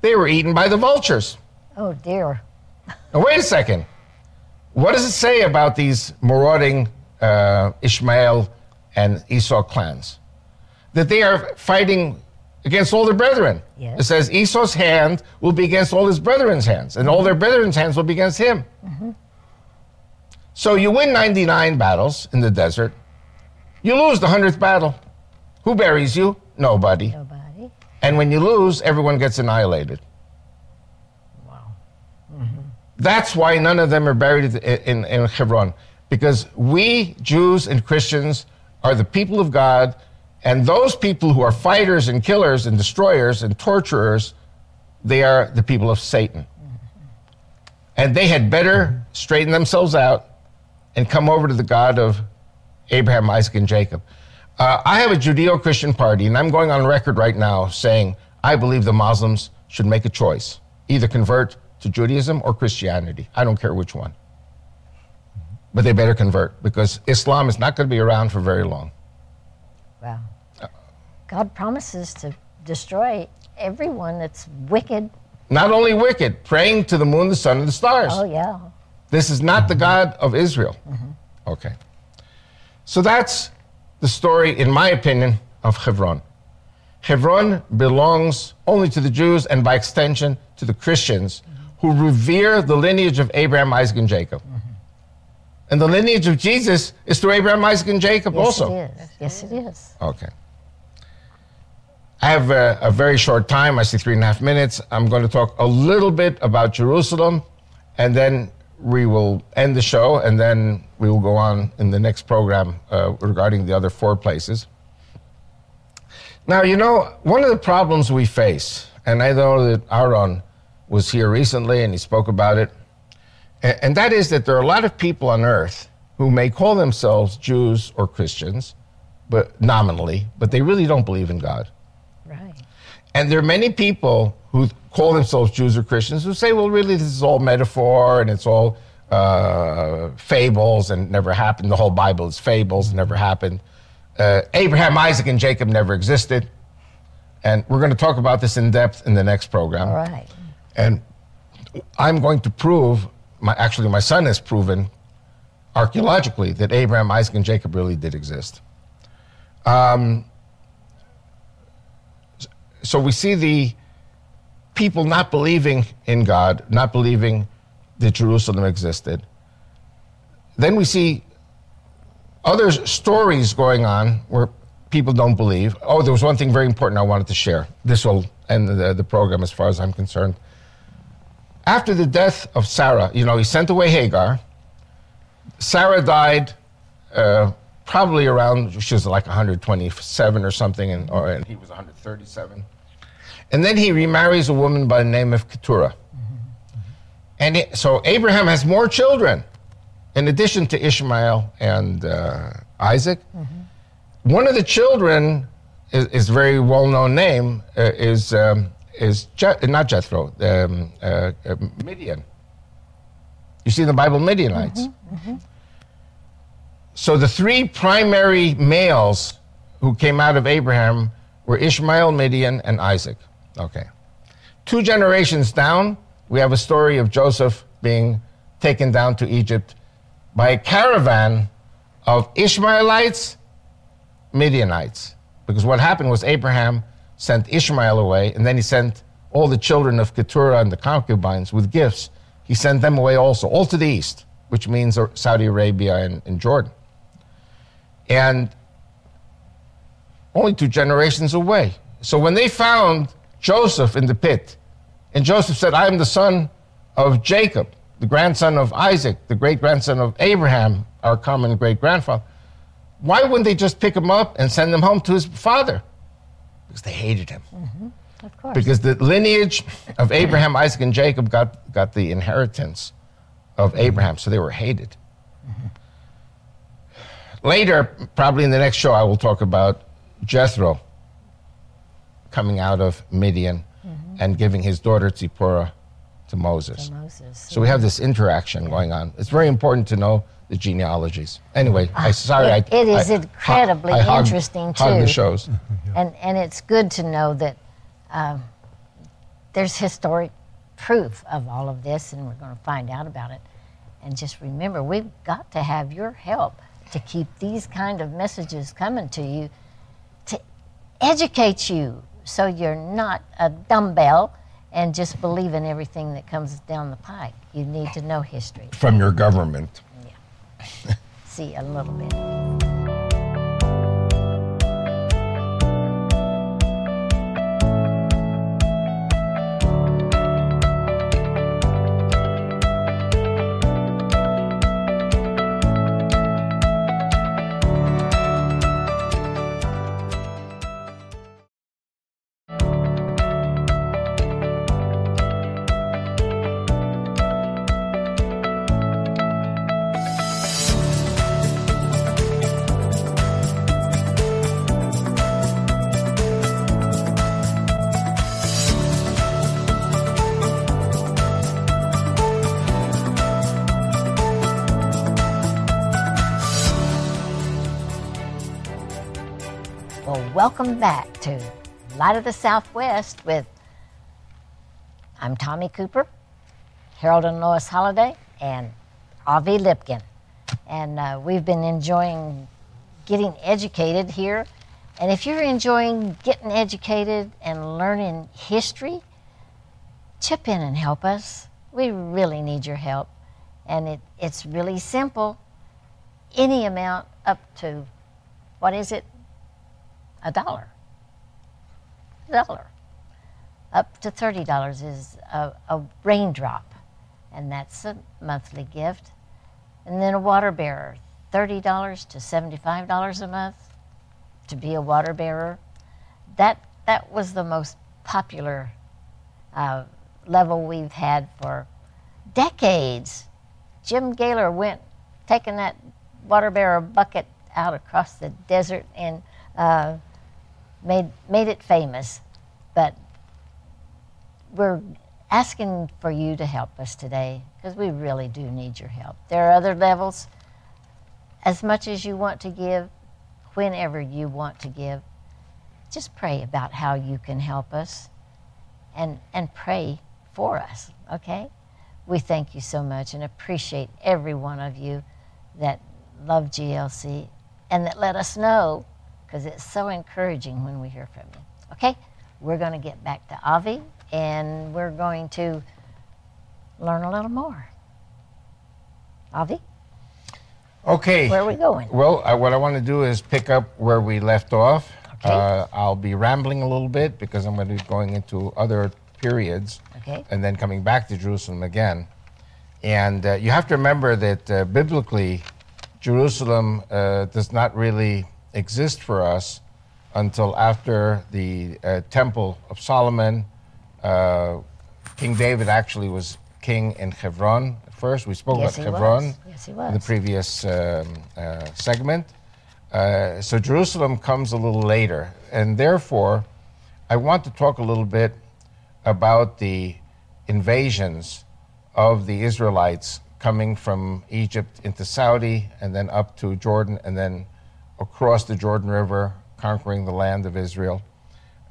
They were eaten by the vultures. Oh dear. Now, wait a second. What does it say about these marauding uh, Ishmael and Esau clans? That they are fighting against all their brethren. Yes. It says Esau's hand will be against all his brethren's hands, and all their brethren's hands will be against him. Mm-hmm. So you win 99 battles in the desert, you lose the 100th battle. Who buries you? Nobody. Nobody. And when you lose, everyone gets annihilated. Wow. Mm-hmm. That's why none of them are buried in, in, in Hebron. Because we, Jews and Christians, are the people of God, and those people who are fighters and killers and destroyers and torturers, they are the people of Satan. Mm-hmm. And they had better straighten themselves out and come over to the God of Abraham, Isaac, and Jacob. Uh, I have a Judeo Christian party, and I'm going on record right now saying I believe the Muslims should make a choice either convert to Judaism or Christianity. I don't care which one. But they better convert because Islam is not going to be around for very long. Wow. God promises to destroy everyone that's wicked. Not only wicked, praying to the moon, the sun, and the stars. Oh yeah. This is not the God of Israel. Okay. So that's the story, in my opinion, of Hebron. Hebron belongs only to the Jews and by extension to the Christians who revere the lineage of Abraham, Isaac, and Jacob. And the lineage of Jesus is through Abraham, Isaac, and Jacob Yes, also. it is. Yes, it is. Okay. I have a, a, very short time. I see three and a half minutes. I'm going to talk a little bit about Jerusalem, and then we will end the show, and then we will go on in the next program uh, regarding the other four places. Now, you know, one of the problems we face, and I know that Aaron was here recently and he spoke about it, and, and that is that there are a lot of people on earth who may call themselves Jews or Christians, but nominally, but they really don't believe in God. Right. And there are many people who call themselves Jews or Christians who say, well, really, this is all metaphor and it's all uh, fables and never happened. The whole Bible is fables, never happened. Uh, Abraham, Isaac, and Jacob never existed. And we're going to talk about this in depth in the next program. All right. And I'm going to prove, my, actually, my son has proven archaeologically that Abraham, Isaac, and Jacob really did exist. Um, so we see the people not believing in God, not believing that Jerusalem existed. Then we see other stories going on where people don't believe. Oh, there was one thing very important I wanted to share. This will end the, the program as far as I'm concerned. After the death of Sarah, you know, he sent away Hagar. Sarah died uh, probably around, she was like 127 or something, and, or, and he was 137. And then he remarries a woman by the name of Keturah. And it, so Abraham has more children in addition to Ishmael and uh, Isaac. One of the children is, is a very well known name, uh, is, um, is Je- not Jethro, um, uh, uh, Midian. You see in the Bible Midianites. So the three primary males who came out of Abraham were Ishmael, Midian, and Isaac. Okay. Two generations down, we have a story of Joseph being taken down to Egypt by a caravan of Ishmaelites, Midianites. Because what happened was Abraham sent Ishmael away, and then he sent all the children of Keturah and the concubines with gifts. He sent them away also, all to the east, which means Saudi Arabia and, and Jordan. And only two generations away. So when they found Joseph in the pit, and Joseph said, I am the son of Jacob, the grandson of Isaac, the great grandson of Abraham, our common great grandfather. Why wouldn't they just pick him up and send him home to his father? Because they hated him. Mm-hmm. Of course. Because the lineage of Abraham, Isaac, and Jacob got, got the inheritance of Abraham, so they were hated. Mm-hmm. Later, probably in the next show, I will talk about Jethro coming out of Midian and giving his daughter Zipporah to Moses. To Moses. So we have this interaction going on. It's very important to know the genealogies. Anyway, I sorry. It- I, it is I- incredibly I hogged- interesting, hogged the too. shows. and and it's good to know that um, there's historic proof of all of this, and we're going to find out about it. And just remember, we've got to have your help to keep these kind of messages coming to you, to educate you, so you're not a dumbbell and just believe in everything that comes down the pike. You need to know history. From your government. Yeah. See a little bit. Welcome back to Light of the Southwest with I'm Tommy Cooper, Harold and Lois Holliday, and Avi Lipkin. And uh, we've been enjoying getting educated here And if you're enjoying getting educated and learning history, chip in and help us. We really need your help. And it, it's really simple. Any amount up to, what is it? A dollar. A dollar. Up to $30 is a, a raindrop, and that's a monthly gift. And then a water bearer, $30 to $75 a month to be a water bearer. That, that was the most popular uh, level we've had for decades. Jim Gaylor went taking that water bearer bucket out across the desert and uh, made made it famous. But we're asking for you to help us today because we really do need your help. There are other levels. As much as you want to give, whenever you want to give, just pray about how you can help us and, and pray for us, okay? We thank you so much and appreciate every one of you that love GLC and that let us know because it's so encouraging when we hear from you. Okay, we're going to get back to Avi and we're going to learn a little more. Avi, Okay. where are we going? Well, uh, what I want to do is pick up where we left off. Okay. Uh, I'll be rambling a little bit because I'm going to be going into other periods Okay. and then coming back to Jerusalem again. And uh, you have to remember that uh, biblically, Jerusalem uh, does not really exist for us until after the uh, Temple of Solomon. Uh, king David actually was king in Hebron at first. We spoke Yes, about he Hebron. Yes, in the previous um, uh, segment. Uh, so Jerusalem comes a little later. And therefore, I want to talk a little bit about the invasions of the Israelites coming from Egypt into Saudi and then up to Jordan and then across the Jordan River, conquering the land of Israel.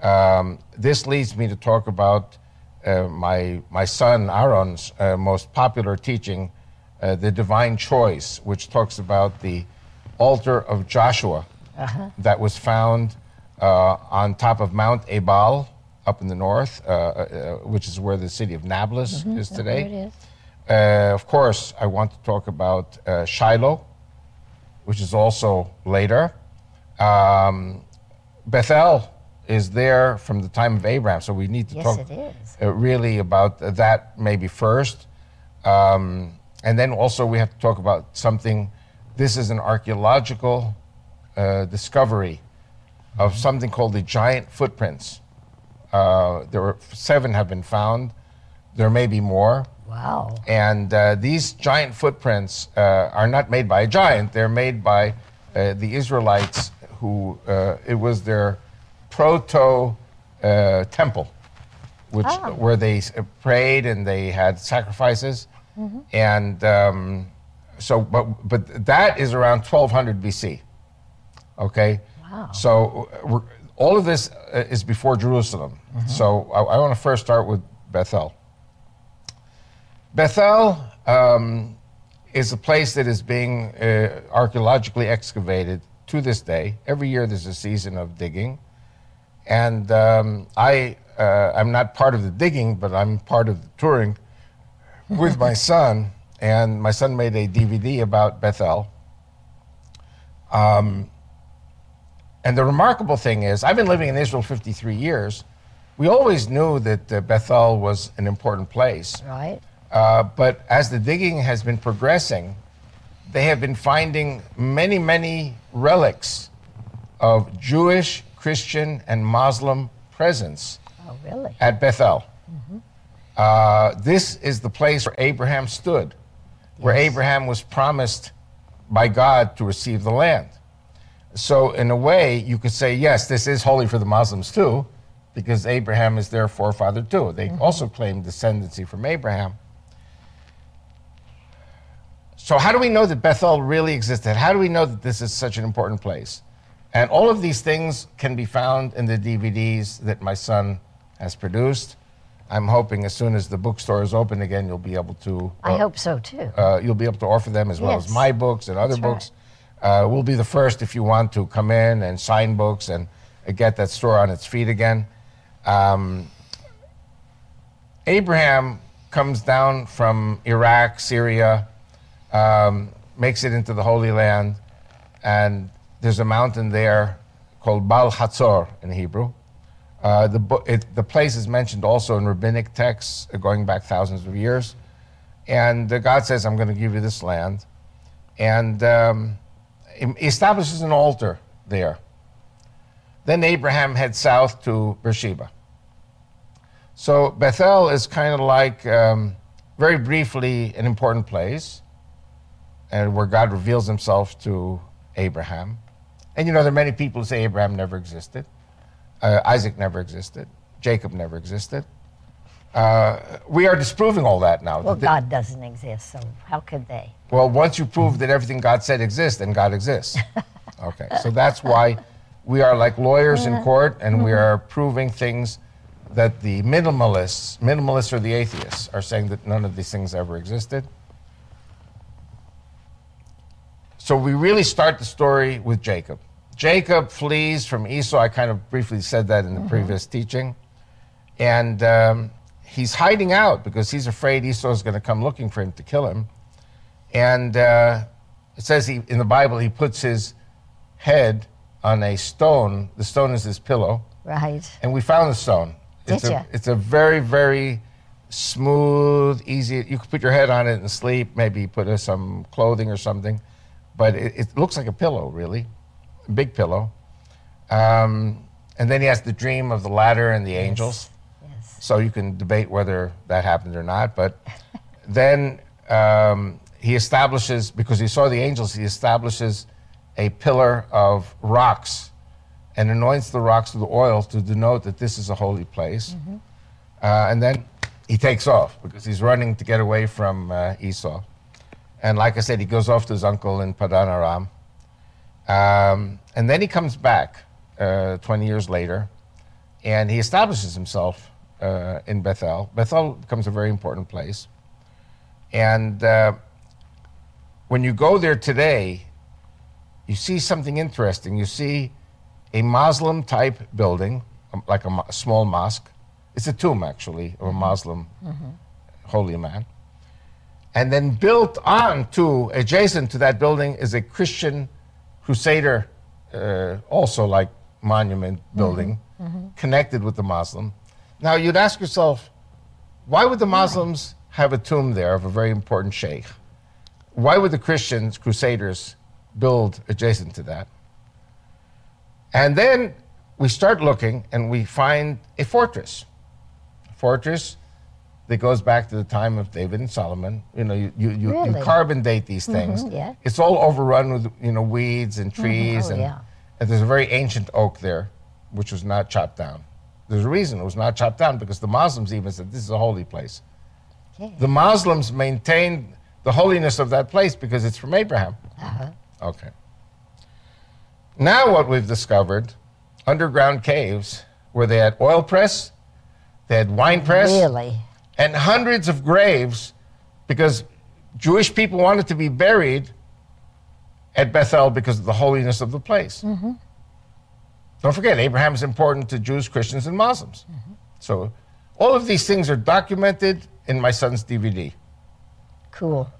Um, this leads me to talk about uh, my, my son Aaron's uh, most popular teaching, uh, The Divine Choice, which talks about the altar of Joshua that was found uh, on top of Mount Ebal up in the north, uh, uh, which is where the city of Nablus is today. It is. Uh, of course, I want to talk about uh, Shiloh, which is also later. Um, Bethel is there from the time of Abraham, so we need to Yes, talk it is. uh, really about that maybe first. Um, and then also we have to talk about something. This is an archaeological uh, discovery of something called the giant footprints. Uh, there were seven have been found. There may be more. Wow. And uh, these giant footprints uh, are not made by a giant. They're made by uh, the Israelites who, uh, it was their proto uh, temple, which, Ah. where they uh, prayed and they had sacrifices. And um, so, but, but that is around 1200 BC. Okay? Wow. So we're, all of this is before Jerusalem. So I, I want to first start with Bethel. Bethel um, is a place that is being uh, archaeologically excavated to this day. Every year there's a season of digging. And um, I, uh, I'm not part of the digging, but I'm part of the touring with my son. And my son made a DVD about Bethel. Um, and the remarkable thing is, I've been living in Israel 53 years. We always knew that uh, Bethel was an important place. Right? Uh, but as the digging has been progressing, they have been finding many, many relics of Jewish, Christian, and Muslim presence Oh, really? at Bethel. Uh, this is the place where Abraham stood, where Yes. Abraham was promised by God to receive the land. So, in a way, you could say, yes, this is holy for the Muslims too, because Abraham is their forefather too. They also claim descendancy from Abraham. So, how do we know that Bethel really existed? How do we know that this is such an important place? And all of these things can be found in the DVDs that my son has produced. I'm hoping as soon as the bookstore is open again, you'll be able to. I uh, hope so too. uh, you'll be able to offer them as well as my books and other That's right. books. Uh, we'll be the first if you want to come in and sign books and uh, get that store on its feet again. Um, Abraham comes down from Iraq, Syria, um, makes it into the Holy Land, and there's a mountain there called Baal Hatzor in Hebrew. Uh, the, it, the place is mentioned also in rabbinic texts uh, going back thousands of years. And uh, God says, I'm going to give you this land. And um, he establishes an altar there. Then Abraham heads south to Beersheba. So Bethel is kind of like, um, very briefly, an important place, and where God reveals himself to Abraham. And you know, there are many people who say Abraham never existed, uh, Isaac never existed, Jacob never existed. Uh, we are disproving all that now. Well, The- God doesn't exist, so how could they? well, once you prove that everything God said exists, then God exists. Okay, so that's why we are like lawyers in court, and we are proving things that the minimalists, minimalists or the atheists, are saying that none of these things ever existed. So we really start the story with Jacob. Jacob flees from Esau. I kind of briefly said that in the previous teaching. And um, he's hiding out because he's afraid Esau is going to come looking for him to kill him. And uh, it says he, in the Bible, he puts his head on a stone. The stone is his pillow. Right. And we found the stone. It's Did a, ya? it's a very, very smooth, easy. You could put your head on it and sleep, maybe put uh, some clothing or something. But it, it looks like a pillow, really. A big pillow. Um, and then he has the dream of the ladder and the angels. Yes. So you can debate whether that happened or not. But then um, he establishes, because he saw the angels, he establishes a pillar of rocks and anoints the rocks with oil to denote that this is a holy place. Uh, and then he takes off because he's running to get away from uh, Esau. And like I said, he goes off to his uncle in Padanaram. Um, and then he comes back uh, 20 years later and he establishes himself uh, in Bethel. Bethel becomes a very important place. And uh, when you go there today, you see something interesting. You see a Muslim type building, um, like a, mo- small mosque. It's a tomb, actually, of a Muslim holy man. And then built on to, adjacent to that building, is a Christian crusader, uh, also like monument building, connected with the Muslim. Now, you'd ask yourself, why would the Muslims have a tomb there of a very important sheikh? Why would the Christians, crusaders, build adjacent to that? And then we start looking and we find a fortress. A fortress that goes back to the time of David and Solomon. You know, you, you, you, you carbon date these things. yeah. It's all overrun with, you know, weeds and trees. Oh, and, yeah. and there's a very ancient oak there, which was not chopped down. There's a reason it was not chopped down because the Muslims even said this is a holy place. Okay. The Muslims maintained the holiness of that place because it's from Abraham. Uh-huh. Okay. Now, what we've discovered underground caves where they had oil press, they had wine press, Really? And hundreds of graves because Jewish people wanted to be buried at Bethel because of the holiness of the place. Don't forget, Abraham is important to Jews, Christians, and Muslims. So, all of these things are documented in my son's DVD. Cool.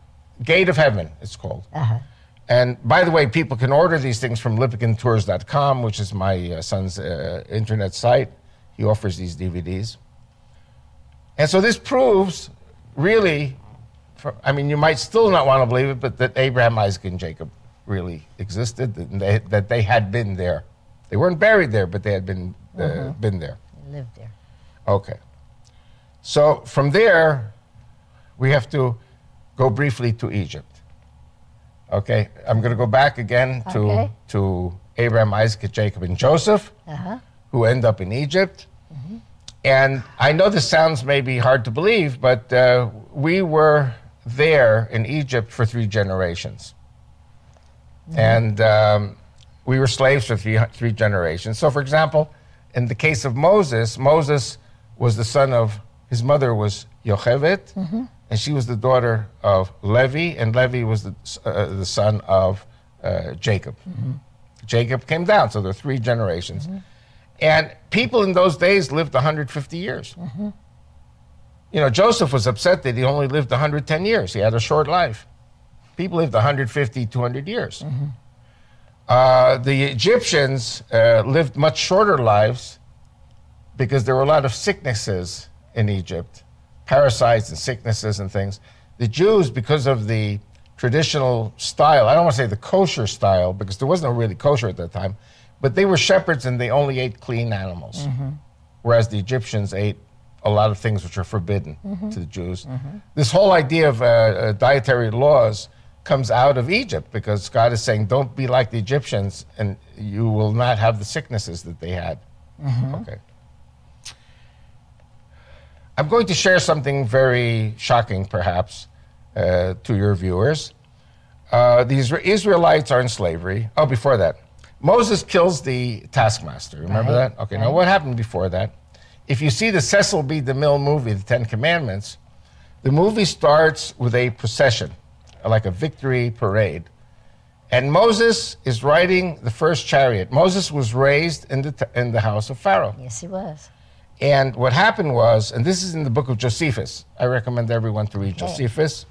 Gate of Heaven, it's called. Uh-huh. And by the way, people can order these things from lipkintours.com, which is my uh, son's uh, internet site. He offers these DVDs. And so this proves really, for, I mean, you might still not want to believe it, but that Abraham, Isaac, and Jacob really existed, and they, that they had been there. They weren't buried there, but they had been, uh, been there. Lived there. Okay. So from there, we have to go briefly to Egypt. Okay, I'm going to go back again to, Okay. to Abraham, Isaac, Jacob, and Joseph, Uh-huh. who end up in Egypt. And I know this sounds maybe hard to believe, but uh, we were there in Egypt for three generations. And um, we were slaves for three, three generations. So, for example, in the case of Moses, Moses was the son of, his mother was Yocheved, and she was the daughter of Levi, and Levi was the, uh, the son of uh, Jacob. Jacob came down, so there are three generations. And people in those days lived 150 years. You know, Joseph was upset that he only lived 110 years. He had a short life. People lived 150, 200 years. Uh, the Egyptians uh, lived much shorter lives because there were a lot of sicknesses in Egypt, parasites and sicknesses and things. The Jews, because of the traditional style, I don't want to say the kosher style because there was no really kosher at that time, but they were shepherds and they only ate clean animals, whereas the Egyptians ate a lot of things which are forbidden to the Jews. This whole idea of uh, uh, dietary laws comes out of Egypt because God is saying, don't be like the Egyptians and you will not have the sicknesses that they had. Okay. I'm going to share something very shocking, perhaps, uh, to your viewers. Uh, the Isra- Israelites are in slavery. Oh, before that, Moses kills the taskmaster. Remember Right, that? Okay, now what happened before that? If you see the Cecil B. DeMille movie, The Ten Commandments, the movie starts with a procession, like a victory parade. And Moses is riding the first chariot. Moses was raised in the, t- in the house of Pharaoh. Yes, he was. And what happened was, and this is in the book of Josephus. I recommend everyone to read Okay. Josephus.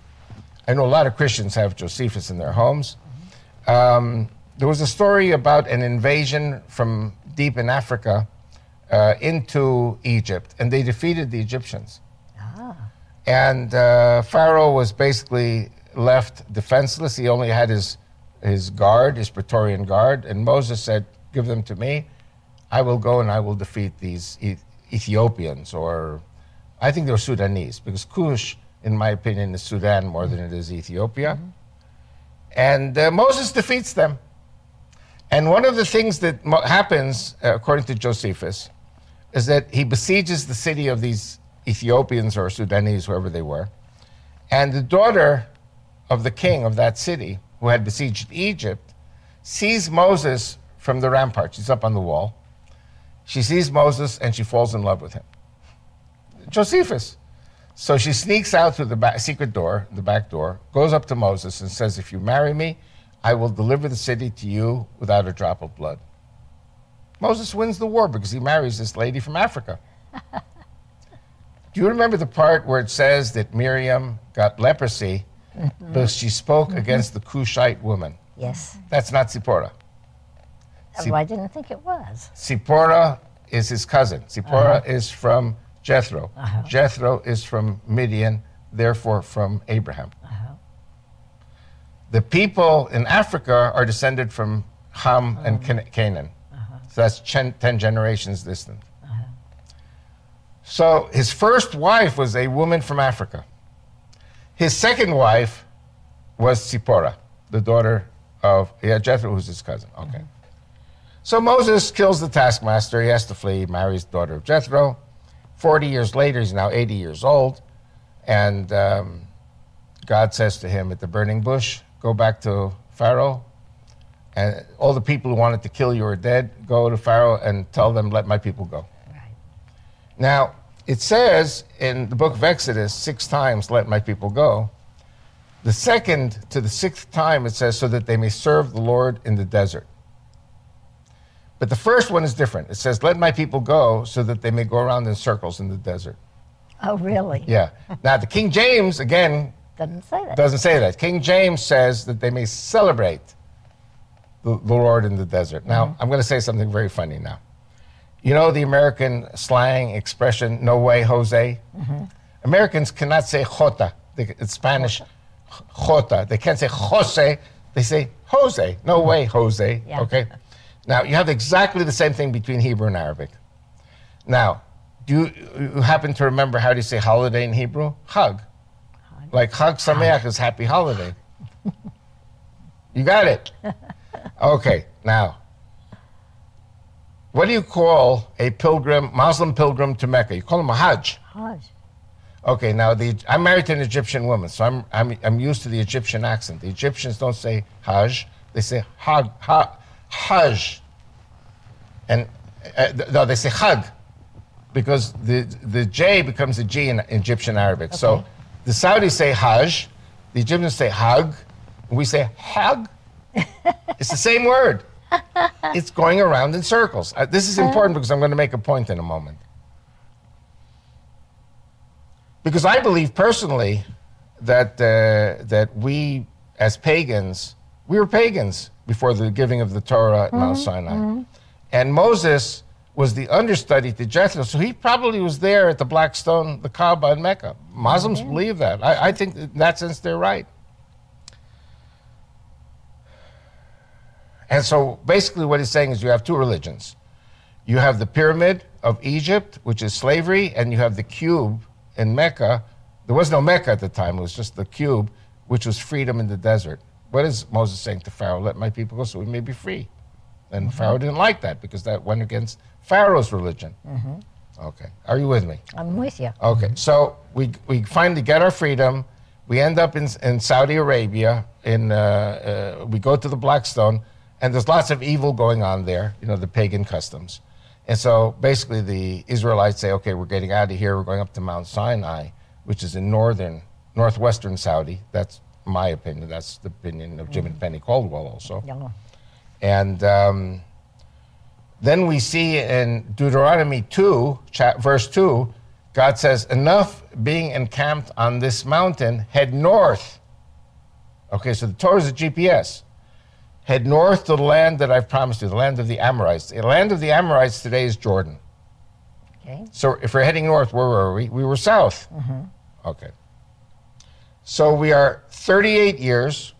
I know a lot of Christians have Josephus in their homes. Um, there was a story about an invasion from deep in Africa uh, into Egypt, and they defeated the Egyptians. Ah. And uh, Pharaoh was basically left defenseless. He only had his, his guard, his Praetorian guard, and Moses said, Give them to me. I will go and I will defeat these Ethiopians, or I think they were Sudanese, because Cush, in my opinion, is Sudan more than it is Ethiopia. And uh, Moses defeats them. And one of the things that happens, uh, according to Josephus, is that he besieges the city of these Ethiopians or Sudanese, whoever they were. And the daughter of the king of that city, who had besieged Egypt, sees Moses from the rampart. She's up on the wall. She sees Moses and she falls in love with him. Josephus. So she sneaks out through the back, secret door, the back door, goes up to Moses and says, If you marry me, I will deliver the city to you without a drop of blood. Moses wins the war because he marries this lady from Africa. Do you remember the part where it says that Miriam got leprosy mm-hmm. because she spoke mm-hmm. against the Cushite woman? Yes. That's not Zipporah. Oh, I didn't think it was. Zipporah is his cousin. Zipporah uh-huh. is from Jethro. Uh-huh. Jethro is from Midian, therefore from Abraham. The people in Africa are descended from Ham and oh. Can- Canaan. Uh-huh. So that's chen- 10 generations distant. Uh-huh. So his first wife was a woman from Africa. His second wife was Zipporah, the daughter of yeah, Jethro, who's his cousin. Okay. Uh-huh. So Moses kills the taskmaster. He has to flee, marries the daughter of Jethro. 40 years later, he's now 80 years old. And um, God says to him at the burning bush, Go back to Pharaoh. And all the people who wanted to kill you are dead. Go to Pharaoh and tell them, Let my people go. Right. Now, it says in the book of Exodus six times, Let my people go. The second to the sixth time, it says, So that they may serve the Lord in the desert. But the first one is different. It says, Let my people go so that they may go around in circles in the desert. Oh, really? Yeah. now, the King James, again, Doesn't say that. doesn't say that. King James says that they may celebrate the, the Lord in the desert. Now, mm-hmm. I'm going to say something very funny now. You know the American slang expression, no way, Jose? Mm-hmm. Americans cannot say jota. They, it's Spanish, jota. They can't say Jose. They say Jose. No mm-hmm. way, Jose. Yeah. Okay? Now, you have exactly the same thing between Hebrew and Arabic. Now, do you, you happen to remember how do you say holiday in Hebrew? Hug. Like Chag Sameach is happy holiday. you got it. Okay, now, what do you call a pilgrim, Muslim pilgrim to Mecca? You call him a Hajj. Hajj. Okay, now the, I'm married to an Egyptian woman, so I'm, I'm, I'm used to the Egyptian accent. The Egyptians don't say Hajj, they say Hag, ha, Hajj. And uh, th- no, they say Hag because the, the J becomes a G in Egyptian Arabic. So Okay. The Saudis say Hajj, the Egyptians say Hag, and we say Hag. it's the same word. It's going around in circles. Uh, this is important because I'm going to make a point in a moment. Because I believe personally that, uh, that we, as pagans, we were pagans before the giving of the Torah at Mount Sinai. And Moses was the understudy to Jethro, so he probably was there at the Black Stone, the Kaaba in Mecca. Muslims believe that. I, I think in that sense they're right. And so basically, what he's saying is you have two religions. You have the pyramid of Egypt, which is slavery, and you have the cube in Mecca. There was no Mecca at the time, it was just the cube, which was freedom in the desert. What is Moses saying to Pharaoh? Let my people go so we may be free. And mm-hmm. Pharaoh didn't like that because that went against Pharaoh's religion. Okay. Are you with me? I'm with you. Okay, so we, we finally get our freedom. We end up in, in Saudi Arabia. In, uh, uh, we go to the Blackstone, and there's lots of evil going on there, you know, the pagan customs. And so basically, the Israelites say, okay, we're getting out of here. We're going up to Mount Sinai, which is in northern, northwestern Saudi. That's my opinion. That's the opinion of Jim and Penny Caldwell also. Yeah. And um, then we see in Deuteronomy 2, verse 2, God says, Enough being encamped on this mountain, head north. Okay, so the Torah is a GPS. Head north to the land that I've promised you, the land of the Amorites. The land of the Amorites today is Jordan. Okay. So if we're heading north, where were we? We were south. Mm-hmm. Okay. So we are 38 years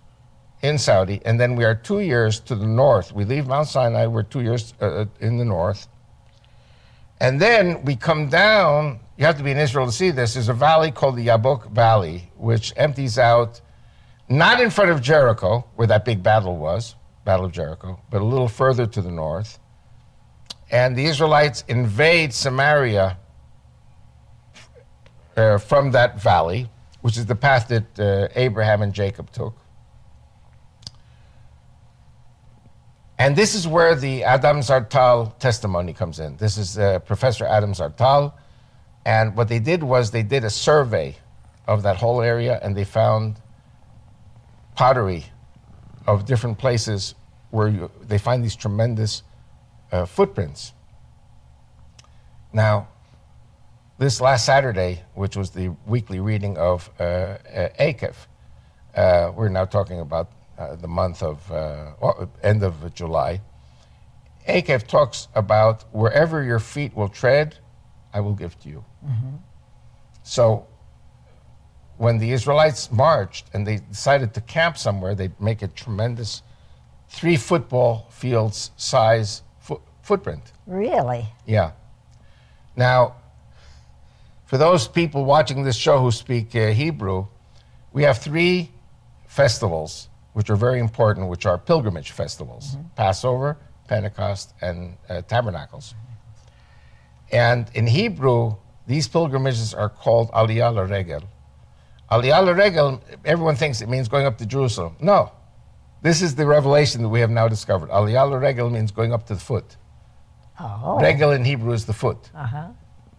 in Saudi, and then we are two years to the north. We leave Mount Sinai, we're two years uh, in the north. And then we come down, you have to be in Israel to see this. There's a valley called the Yabok Valley, which empties out not in front of Jericho, where that big battle was, Battle of Jericho, but a little further to the north. And the Israelites invade Samaria uh, from that valley, which is the path that uh, Abraham and Jacob took. And this is where the Adam Zertal testimony comes in. This is uh, Professor Adam Zertal. And what they did was they did a survey of that whole area and they found pottery of different places where you, they find these tremendous uh, footprints. Now, this last Saturday, which was the weekly reading of uh, uh, Ekev, uh, we're now talking about uh, the month of uh, well, end of July. Ekev talks about wherever your feet will tread, I will give to you. So, when the Israelites marched and they decided to camp somewhere, they'd make a tremendous three football fields size fo- footprint. Really? Yeah. Now, for those people watching this show who speak uh, Hebrew, we have three festivals which are very important, which are pilgrimage festivals Passover, Pentecost, and uh, Tabernacles. And in Hebrew, these pilgrimages are called Aliyah LaRegel. Aliyah LaRegel, everyone thinks it means going up to Jerusalem. No. This is the revelation that we have now discovered. Aliyah LaRegel means going up to the foot. Oh. Regel in Hebrew is the foot. Uh-huh.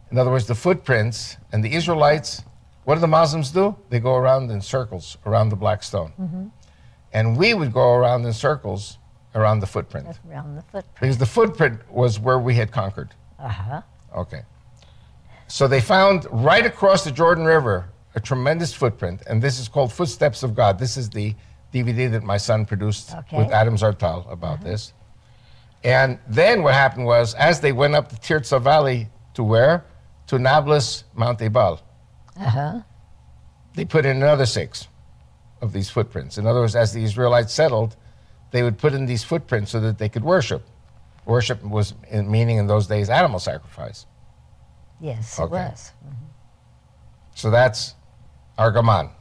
In other words, the footprints and the Israelites, what do the Muslims do? They go around in circles around the black stone. And we would go around in circles around the footprint. Around the footprint. Because the footprint was where we had conquered. Uh-huh. Okay. So they found right across the Jordan River a tremendous footprint, and this is called Footsteps of God. This is the DVD that my son produced Okay. with Adam Zertal about this. And then what happened was, as they went up the Tirza Valley to where? To Nablus, Mount Ebal. Uh-huh. They put in another six of these footprints. In other words, as the Israelites settled, they would put in these footprints so that they could worship. Worship was, in, meaning in those days, animal sacrifice. Yes, Okay. it was. So that's Argaman.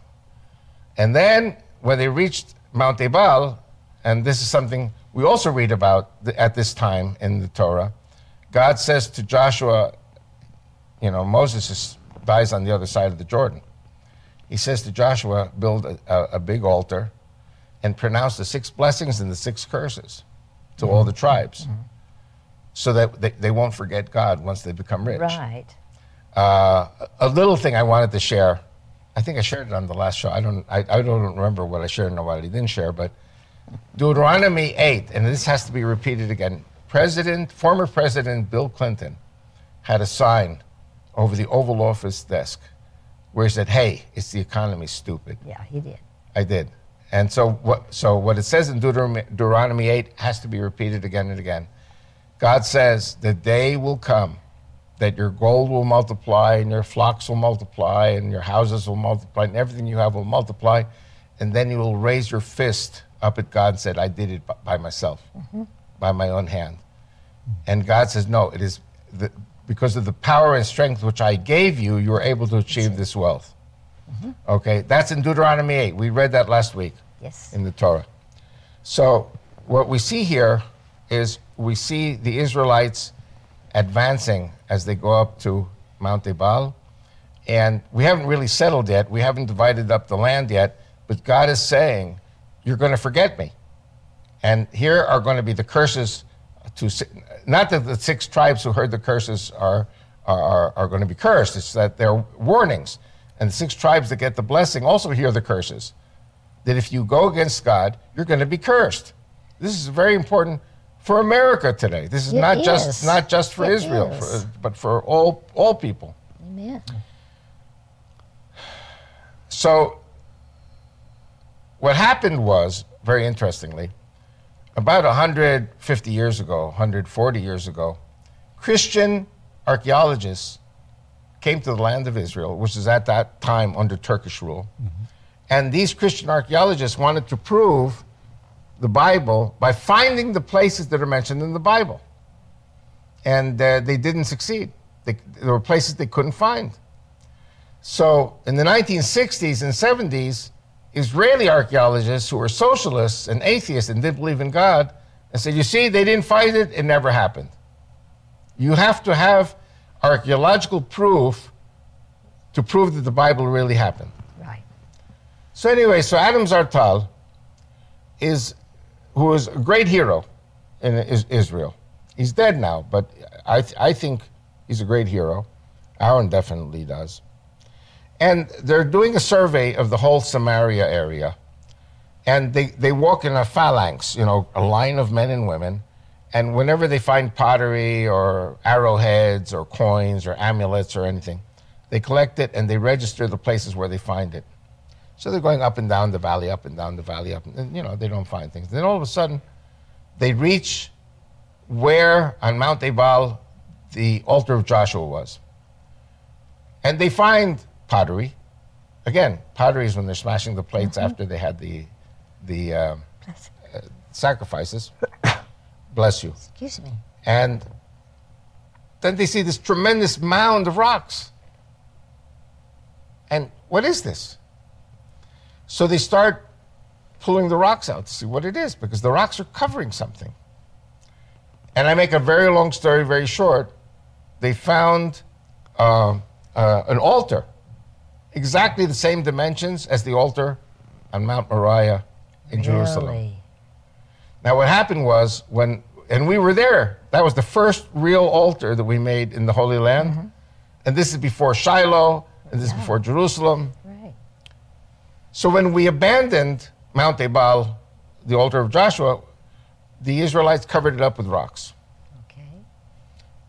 And then when they reached Mount Ebal, and this is something we also read about at this time in the Torah, God says to Joshua, you know, Moses is, dies on the other side of the Jordan. He says to Joshua, build a, a, a big altar and pronounce the six blessings and the six curses to all the tribes so that they, they won't forget God once they become rich. Right. Uh, a little thing I wanted to share. I think I shared it on the last show. I don't. I, I don't remember what I shared and what I didn't share. But Deuteronomy 8, and this has to be repeated again. President, former President Bill Clinton had a sign over the Oval Office desk where he said, Hey, it's the economy, stupid. Yeah, he did. I did. And so what, so what it says in Deuteronomy, Deuteronomy 8 has to be repeated again and again. God says, The day will come that your gold will multiply and your flocks will multiply and your houses will multiply and everything you have will multiply. And then you will raise your fist up at God and said, I did it by myself, mm-hmm. by my own hand. And God says, No, it is the, because of the power and strength which I gave you, you were able to achieve this wealth. Mm-hmm. Okay, that's in Deuteronomy 8. We read that last week Yes. in the Torah. So, what we see here is we see the Israelites advancing as they go up to Mount Ebal. And we haven't really settled yet. We haven't divided up the land yet. But God is saying, You're going to forget me. And here are going to be the curses to, not that the six tribes who heard the curses are, are, are, going to be cursed, it's that they're warnings. And the six tribes that get the blessing also hear the curses that if you go against God, you're going to be cursed. This is very important for America today. This is It not just not just for It Israel, for, but for all all people. Amen. So what happened was very interestingly, about 150 years ago, 140 years ago, Christian archaeologists came to the land of Israel, which is at that time under Turkish rule. And these Christian archaeologists wanted to prove the Bible by finding the places that are mentioned in the Bible. And uh, they didn't succeed. They, there were places they couldn't find. So in the 1960s and 70s, Israeli archaeologists who were socialists and atheists and didn't believe in God and said, You see, they didn't find it, it never happened. You have to have archaeological proof to prove that the Bible really happened. Right. So anyway, so Adam Zertal is who is a great hero in Israel. He's dead now, but I, th- I think he's a great hero. Aaron definitely does. And they're doing a survey of the whole Samaria area. And they, they walk in a phalanx, you know, a line of men and women. And whenever they find pottery or arrowheads or coins or amulets or anything, they collect it and they register the places where they find it. So they're going up and down the valley, up and down the valley, up, and you know they don't find things. Then all of a sudden, they reach where on Mount Ebal the altar of Joshua was, and they find pottery. Again, pottery is when they're smashing the plates after they had the the uh, uh, sacrifices. Bless you. Excuse me. And then they see this tremendous mound of rocks. And what is this? So they start pulling the rocks out to see what it is because the rocks are covering something. And I make a very long story very short. They found uh, uh, an altar, exactly the same dimensions as the altar on Mount Moriah in Jerusalem. Really? Now, what happened was when, and we were there, that was the first real altar that we made in the Holy Land. And this is before Shiloh, and this is before Jerusalem. Right. So when we abandoned Mount Ebal, the altar of Joshua, the Israelites covered it up with rocks. Okay.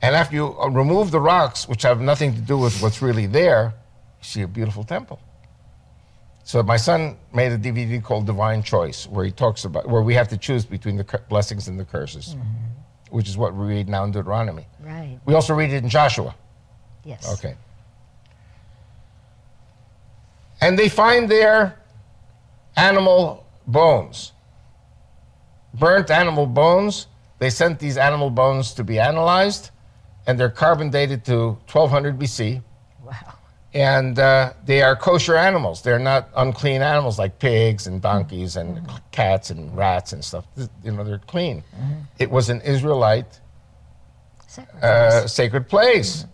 And after you uh, remove the rocks, which have nothing to do with what's really there, see a beautiful temple. So my son made a DVD called Divine Choice, where he talks about where we have to choose between the blessings and the curses, mm-hmm. which is what we read now in Deuteronomy. Right. We also read it in Joshua. Yes. Okay. And they find their animal bones, burnt animal bones. They sent these animal bones to be analyzed, and they're carbon dated to 1200 BC. And uh, they are kosher animals. They're not unclean animals like pigs and donkeys and cats and rats and stuff. You know, they're clean. It was an Israelite Sacrifice. uh, sacred place.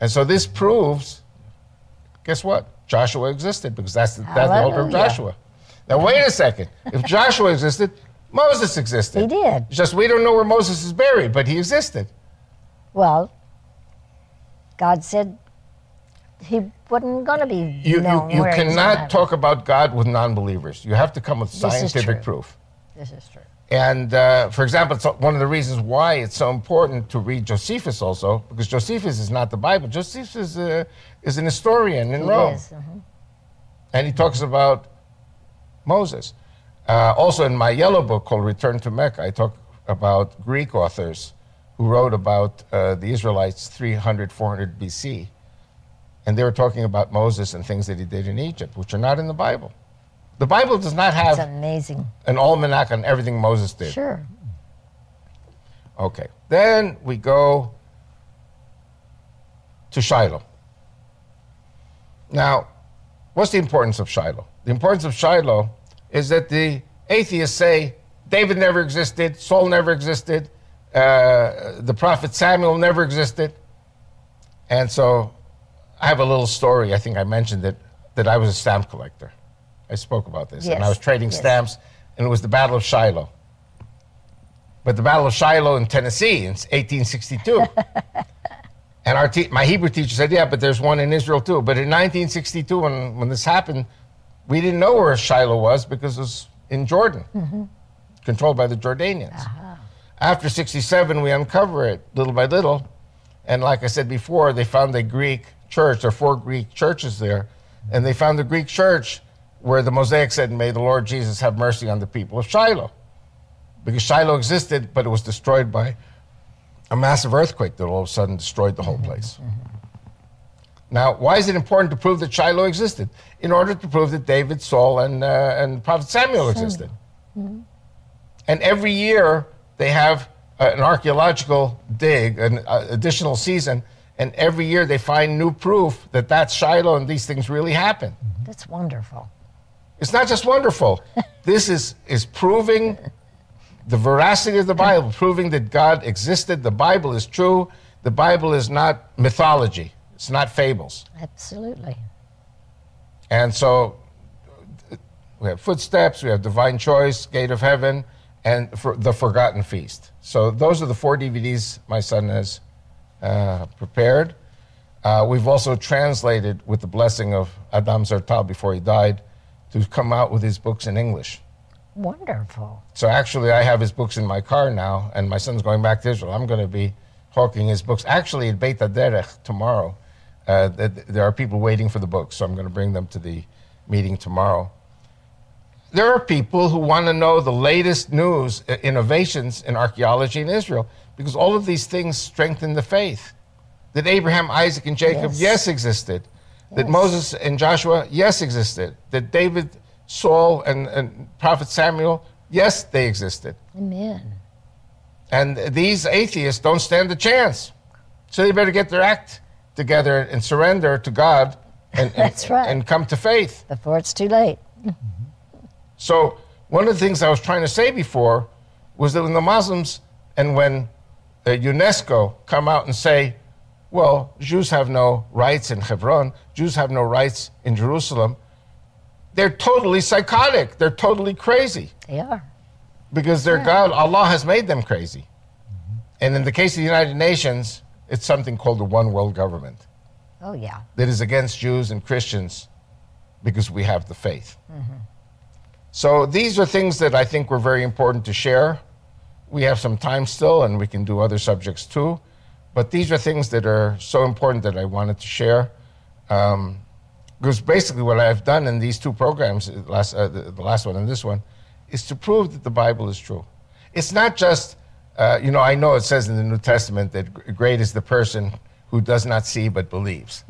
And so this proves, guess what? Joshua existed because that's the, that's the altar of Joshua. Now, wait a second. If Joshua existed, Moses existed. He did. It's just we don't know where Moses is buried, but he existed. Well, God said he wasn't going to be You, you, you cannot talk about God with non believers. You have to come with scientific true. proof. This is true. And uh, for example, it's one of the reasons why it's so important to read Josephus also, because Josephus is not the Bible. Josephus is, uh, is an historian in He Rome. is, mhm. And he talks about Moses. Uh, also, in my yellow book called Return to Mecca, I talk about Greek authors who wrote about uh, the Israelites 300, 400 BC. And they were talking about Moses and things that he did in Egypt, which are not in the Bible. The Bible does not have amazing. an almanac on everything Moses did. Sure. Okay. Then we go to Shiloh. Now, what's the importance of Shiloh? The importance of Shiloh is that the atheists say David never existed, Saul never existed, uh, the prophet Samuel never existed. And so I have a little story, I think I mentioned it, that I was a stamp collector. I spoke about this. And I was trading yes. stamps, and it was the Battle of Shiloh. But the Battle of Shiloh in Tennessee in 1862. and our te- my Hebrew teacher said, yeah, but there's one in Israel too. But in 1962, when, when this happened, we didn't know where Shiloh was because it was in Jordan, mm-hmm. controlled by the Jordanians. Uh-huh. After 67, we uncover it little by little. And like I said before, they found a Greek church. There are four Greek churches there. And they found the Greek church where the Mosaic said, May the Lord Jesus have mercy on the people of Shiloh. Because Shiloh existed, but it was destroyed by a massive earthquake that all of a sudden destroyed the whole place. Now, why is it important to prove that Shiloh existed? In order to prove that David, Saul, and, uh, and Prophet Samuel existed. And every year they have uh, an archaeological dig, an uh, additional season, and every year they find new proof that that's Shiloh and these things really happen. That's wonderful. It's not just wonderful. this is, is proving the veracity of the Bible, proving that God existed. The Bible is true. The Bible is not mythology, it's not fables. Absolutely. And so we have footsteps, we have divine choice, gate of heaven, and for the forgotten feast. So those are the four DVDs my son has uh, prepared. Uh, we've also translated, with the blessing of Adam Zertal before he died, to come out with his books in English. Wonderful. So actually, I have his books in my car now, and my son's going back to Israel. I'm going to be hawking his books. Actually, at Beit Derech tomorrow, uh, th- th- there are people waiting for the books, so I'm going to bring them to the meeting tomorrow. There are people who want to know the latest news, innovations in archaeology in Israel, because all of these things strengthen the faith. That Abraham, Isaac, and Jacob, Yes. yes, existed. That Yes. Moses and Joshua, yes, existed. That David, Saul, and, and Prophet Samuel, yes, they existed. Amen. And these atheists don't stand a chance. So they better get their act together and surrender to God and, and, right. and come to faith. Before it's too late. So one of the things I was trying to say before was that when the Muslims and when uh, UNESCO come out and say, well, Jews have no rights in Hebron, Jews have no rights in Jerusalem, they're totally psychotic. They're totally crazy They are. because their God, Allah, has made them crazy. And in the case of the United Nations, it's something called the one world government Oh, yeah. that is against Jews and Christians because we have the faith. So these are things that I think were very important to share. We have some time still, and we can do other subjects too. But these are things that are so important that I wanted to share. Um, because basically, what I've done in these two programs, the last, uh, the, the last one and this one, is to prove that the Bible is true. It's not just, uh, you know, I know it says in the New Testament that gr- great is the person who does not see but believes.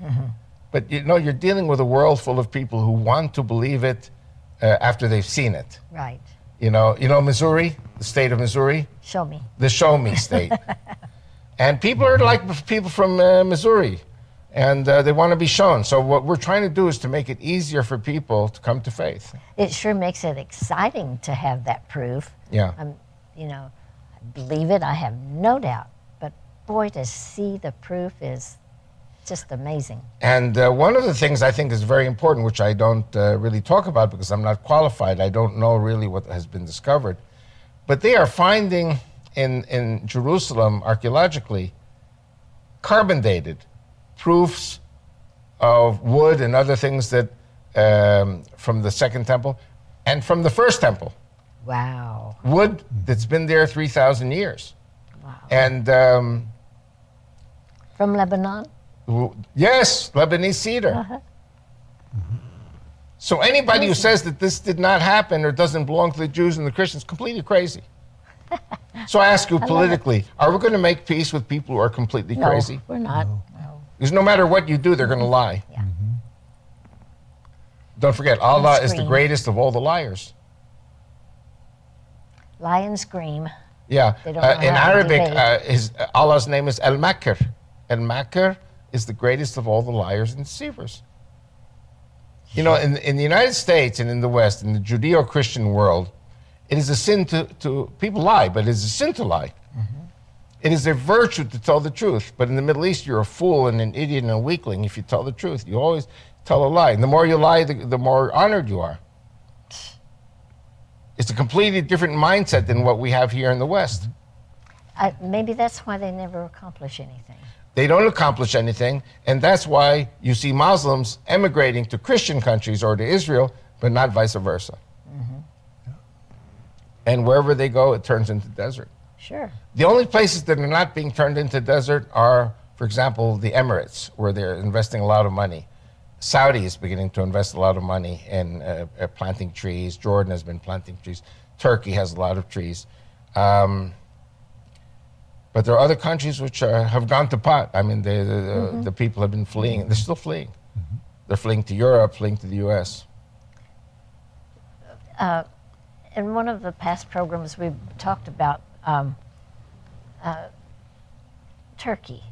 But you know, you're dealing with a world full of people who want to believe it uh, after they've seen it. Right. You know, you know Missouri, the state of Missouri, Show me. the show me state. and people are like people from uh, Missouri, and uh, they want to be shown. So what we're trying to do is to make it easier for people to come to faith. It sure makes it exciting to have that proof. Yeah. I'm, you know, I believe it, I have no doubt. But boy, to see the proof is just amazing. And uh, one of the things I think is very important, which I don't uh, really talk about because I'm not qualified, I don't know really what has been discovered, but they are finding in, in Jerusalem archaeologically carbon dated proofs of wood and other things that um, from the second temple and from the first temple. Wow. Wood that's been there 3,000 years. Wow. And um, From Lebanon? W- yes, Lebanese cedar. Uh-huh. So anybody who says that this did not happen or doesn't belong to the Jews and the Christians, completely crazy. So I ask you politically, are we going to make peace with people who are completely No, crazy? we're not. No, Because no matter what you do, they're going to lie. Yeah. Don't forget, Allah is the greatest of all the liars. Lie and scream. Yeah. They don't Uh, in Arabic, uh, his, Allah's name is Al Makr. Al Makr is the greatest of all the liars and deceivers. You know, in, in the United States and in the West, in the Judeo Christian world, it is a sin to, to, people lie, but it is a sin to lie. It is a virtue to tell the truth. But in the Middle East, you're a fool and an idiot and a weakling if you tell the truth. You always tell a lie. And the more you lie, the, the more honored you are. It's a completely different mindset than what we have here in the West. I, maybe that's why they never accomplish anything. They don't accomplish anything, and that's why you see Muslims emigrating to Christian countries or to Israel, but not vice versa. And wherever they go, it turns into desert. Sure. The only places that are not being turned into desert are, for example, the Emirates, where they're investing a lot of money. Saudi is beginning to invest a lot of money in uh, uh, planting trees. Jordan has been planting trees. Turkey has a lot of trees. Um, but there are other countries which uh, have gone to pot. I mean, they, the, the, the people have been fleeing. They're still fleeing. They're fleeing to Europe, fleeing to the U.S. In one of the past programs, we talked about um, uh, Turkey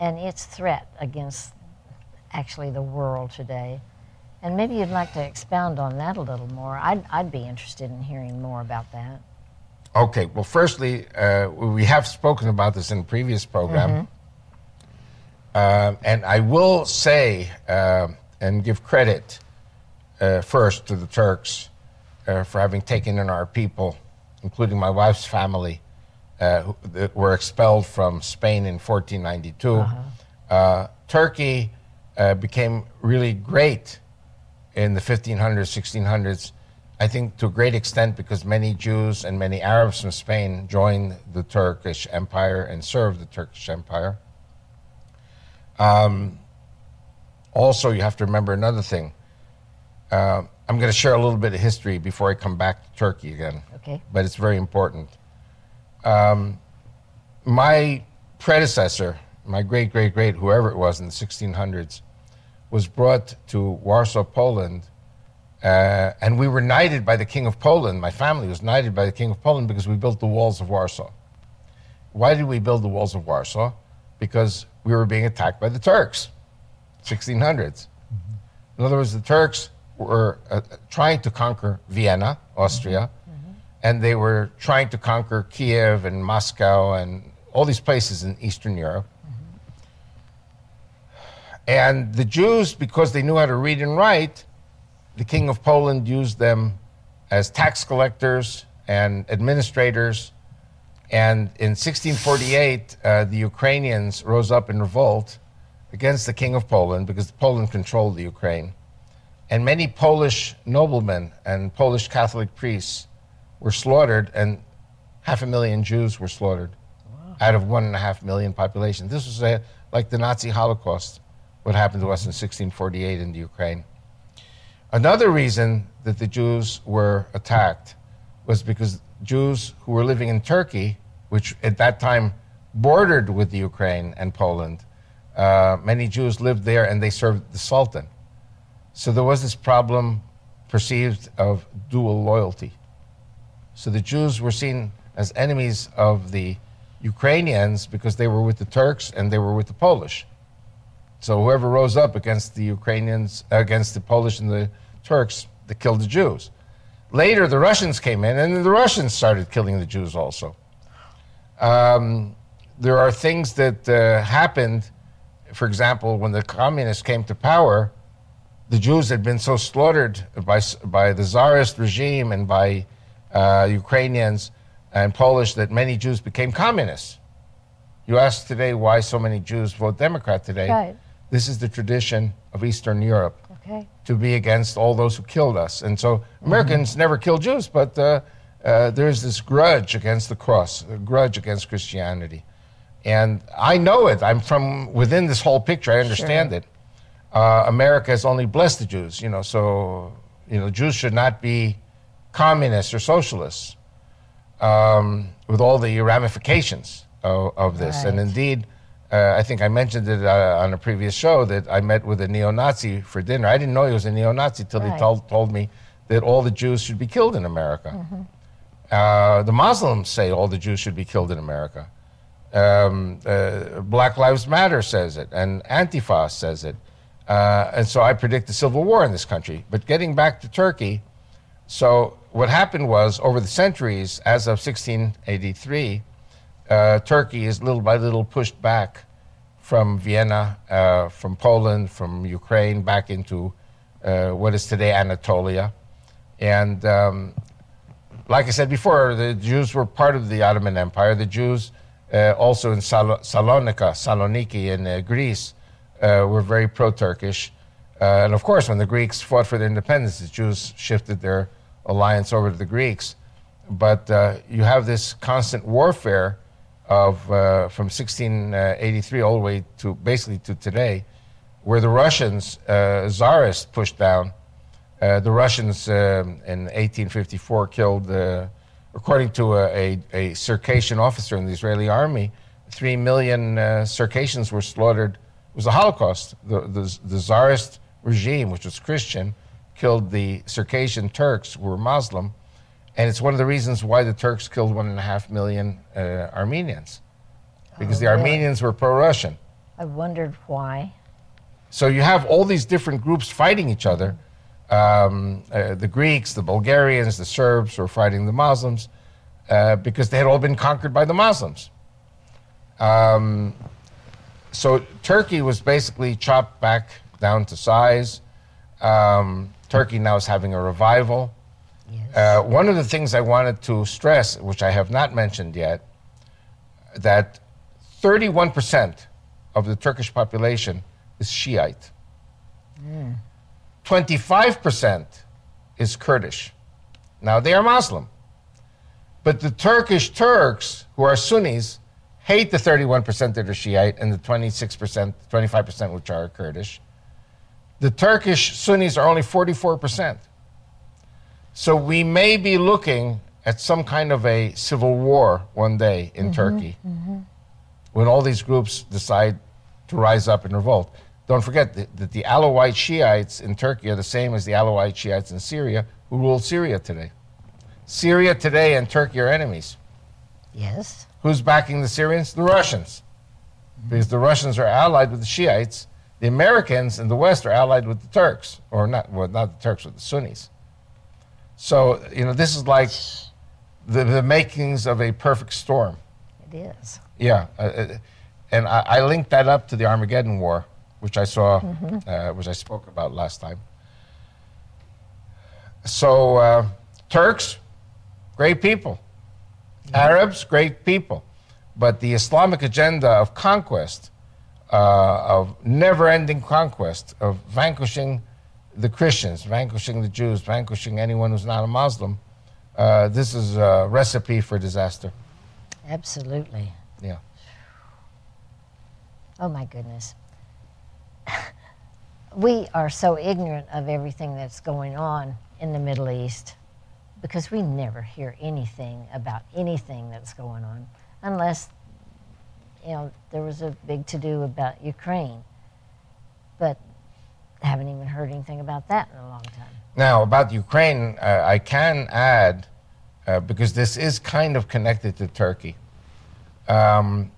and its threat against actually the world today. And maybe you'd like to expound on that a little more. I'd, I'd be interested in hearing more about that. Okay, well, firstly, uh, we have spoken about this in a previous program. Um, and I will say um and give credit uh, first to the Turks uh, for having taken in our people, including my wife's family, uh, who, that were expelled from Spain in 1492. uh Turkey uh, became really great in the 1500s, 1600s, I think to a great extent because many Jews and many Arabs from Spain joined the Turkish Empire and served the Turkish Empire. Um, also, you have to remember another thing. Uh, I'm going to share a little bit of history before I come back to Turkey again, Okay. but it's very important. Um, my predecessor, my great, great, great, whoever it was in the 1600s, was brought to Warsaw, Poland, uh, and we were knighted by the King of Poland. My family was knighted by the King of Poland because we built the walls of Warsaw. Why did we build the walls of Warsaw? Because we were being attacked by the Turks, 1600s. In other words, the Turks were uh, trying to conquer Vienna, Austria, and they were trying to conquer Kiev and Moscow and all these places in Eastern Europe. And the Jews, because they knew how to read and write, the King of Poland used them as tax collectors and administrators. And in 1648, uh, the Ukrainians rose up in revolt against the King of Poland because Poland controlled the Ukraine. And many Polish noblemen and Polish Catholic priests were slaughtered, and half a million Jews were slaughtered out of one and a half million population. This was a, like the Nazi Holocaust, what happened to us in 1648 in the Ukraine. Another reason that the Jews were attacked was because Jews who were living in Turkey, which at that time bordered with the Ukraine and Poland, uh, many Jews lived there and they served the Sultan. So there was this problem perceived of dual loyalty. So the Jews were seen as enemies of the Ukrainians because they were with the Turks and they were with the Polish. So whoever rose up against the Ukrainians, against the Polish and the Turks, that killed the Jews. Later, the Russians came in, and the Russians started killing the Jews also. Um, there are things that uh, happened. For example, when the communists came to power, the Jews had been so slaughtered by, by the Tsarist regime and by uh, Ukrainians and Polish that many Jews became communists. You ask today why so many Jews vote Democrat today. Right. This is the tradition of Eastern Europe Okay. to be against all those who killed us. And so Americans never killed Jews, but uh, uh, there's this grudge against the cross, a grudge against Christianity. And I know it. I'm from within this whole picture. I understand Sure. it. Uh, America has only blessed the Jews, you know, so, you know, Jews should not be communists or socialists um, with all the ramifications of, of this. And indeed, uh, I think I mentioned it uh, on a previous show that I met with a neo-Nazi for dinner. I didn't know he was a neo-Nazi till he told, told me that all the Jews should be killed in America. Uh, the Muslims say all the Jews should be killed in America. Um, uh, Black Lives Matter says it, and Antifa says it. Uh, and so I predict a civil war in this country. But getting back to Turkey, so what happened was over the centuries, as of 1683, uh, Turkey is little by little pushed back from Vienna, uh, from Poland, from Ukraine, back into uh, what is today Anatolia. And um, like I said before, the Jews were part of the Ottoman Empire. The Jews uh, also in Sal- Salonika, Saloniki in uh, Greece were very pro-Turkish. Uh, and of course, when the Greeks fought for their independence, the Jews shifted their alliance over to the Greeks. But you have this constant warfare of uh, from 1683 all the way to basically to today, where the Russians, uh, Tsarists, pushed down. Uh, the Russians um, in 1854 killed, uh, according to a, a, a Circassian officer in the Israeli army, three million uh, Circassians were slaughtered. It was the Holocaust. The, the, the Tsarist regime, which was Christian, killed the Circassian Turks, who were Muslim. And it's one of the reasons why the Turks killed one and a half million uh, Armenians, because Oh, the really? Armenians were pro Russian. I wondered why. So you have all these different groups fighting each other. Um, uh, the Greeks, the Bulgarians, the Serbs were fighting the Muslims uh, because they had all been conquered by the Muslims. Um, so Turkey was basically chopped back down to size. Um, Turkey now is having a revival. Yes. Uh, one of the things I wanted to stress, which I have not mentioned yet, that 31% of the Turkish population is Shiite. 25% is Kurdish. Now, they are Muslim. But the Turkish Turks, who are Sunnis, hate the 31% that are Shiite and the 26%, 25% which are Kurdish. The Turkish Sunnis are only 44%. So we may be looking at some kind of a civil war one day in mm-hmm, Turkey mm-hmm. when all these groups decide to rise up and revolt. Don't forget that, that the Alawite Shiites in Turkey are the same as the Alawite Shiites in Syria who rule Syria today. Syria today and Turkey are enemies. yes. Who's backing the Syrians? The Russians. Because the Russians are allied with the Shiites. The Americans in the West are allied with the Turks, or not, well, not the Turks, but the Sunnis. So, you know, this is like the, the makings of a perfect storm. It is. Yeah, uh, uh, and I, I linked that up to the Armageddon War, which I saw, uh, which I spoke about last time. So, uh, Turks, great people. Arabs, great people. But the Islamic agenda of conquest, uh, of never ending conquest, of vanquishing the Christians, vanquishing the Jews, vanquishing anyone who's not a Muslim, uh, this is a recipe for disaster. Absolutely. Yeah. Oh my goodness. we are so ignorant of everything that's going on in the Middle East because we never hear anything about anything that's going on unless you know there was a big to do about Ukraine. But haven't even heard anything about that in a long time. Now, about Ukraine, uh, I can add, uh, because this is kind of connected to Turkey. Um,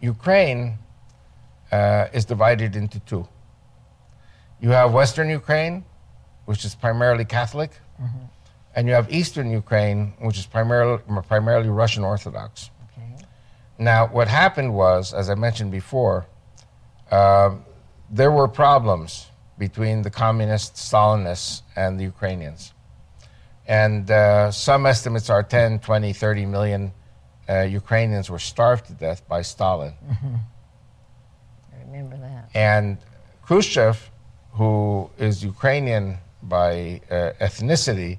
Ukraine uh, is divided into two. You have Western Ukraine, which is primarily Catholic, and you have Eastern Ukraine, which is primarily, primarily Russian Orthodox. Okay. Now, what happened was, as I mentioned before, um, there were problems between the communist Stalinists and the Ukrainians. And uh, some estimates are 10, 20, 30 million uh, Ukrainians were starved to death by Stalin. I remember that. And Khrushchev, who is Ukrainian by uh, ethnicity,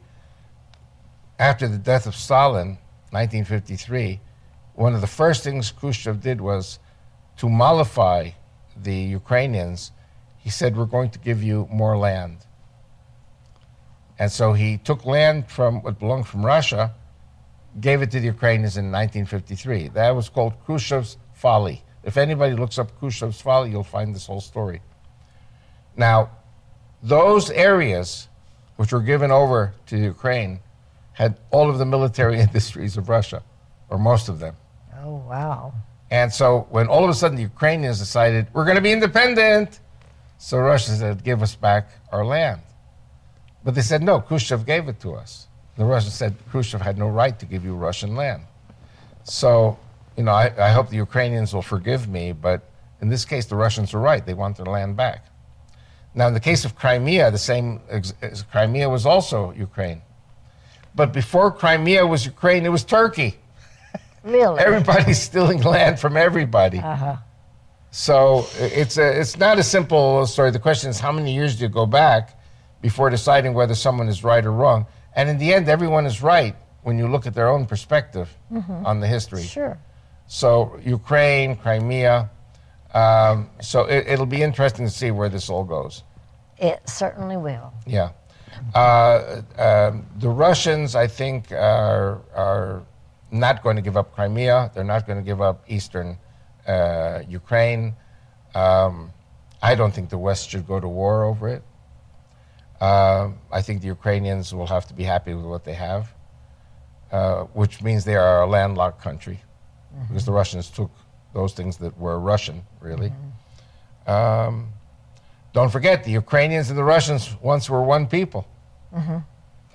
after the death of Stalin, 1953, one of the first things Khrushchev did was to mollify the Ukrainians. He said, We're going to give you more land. And so he took land from what belonged from Russia, gave it to the Ukrainians in 1953. That was called Khrushchev's folly. If anybody looks up Khrushchev's folly, you'll find this whole story. Now, those areas which were given over to Ukraine had all of the military industries of Russia, or most of them. Oh, wow. And so when all of a sudden the Ukrainians decided, we're going to be independent, so Russia said, give us back our land. But they said, no, Khrushchev gave it to us. The Russians said Khrushchev had no right to give you Russian land. So, you know, I, I hope the Ukrainians will forgive me, but in this case, the Russians were right. They want their land back. Now, in the case of Crimea, the same, Crimea was also Ukraine. But before Crimea was Ukraine, it was Turkey. Really? Everybody's stealing land from everybody. Uh-huh. So it's a, it's not a simple story. The question is how many years do you go back before deciding whether someone is right or wrong? And in the end, everyone is right when you look at their own perspective on the history. Sure. So Ukraine, Crimea. Um, so it, it'll be interesting to see where this all goes. It certainly will. Yeah. Uh, um, the Russians, I think, are, are not going to give up Crimea. They're not going to give up eastern uh, Ukraine. Um, I don't think the West should go to war over it. Um I think the Ukrainians will have to be happy with what they have, uh, which means they are a landlocked country because the Russians took those things that were Russian, really. Um, don't forget, the Ukrainians and the Russians once were one people,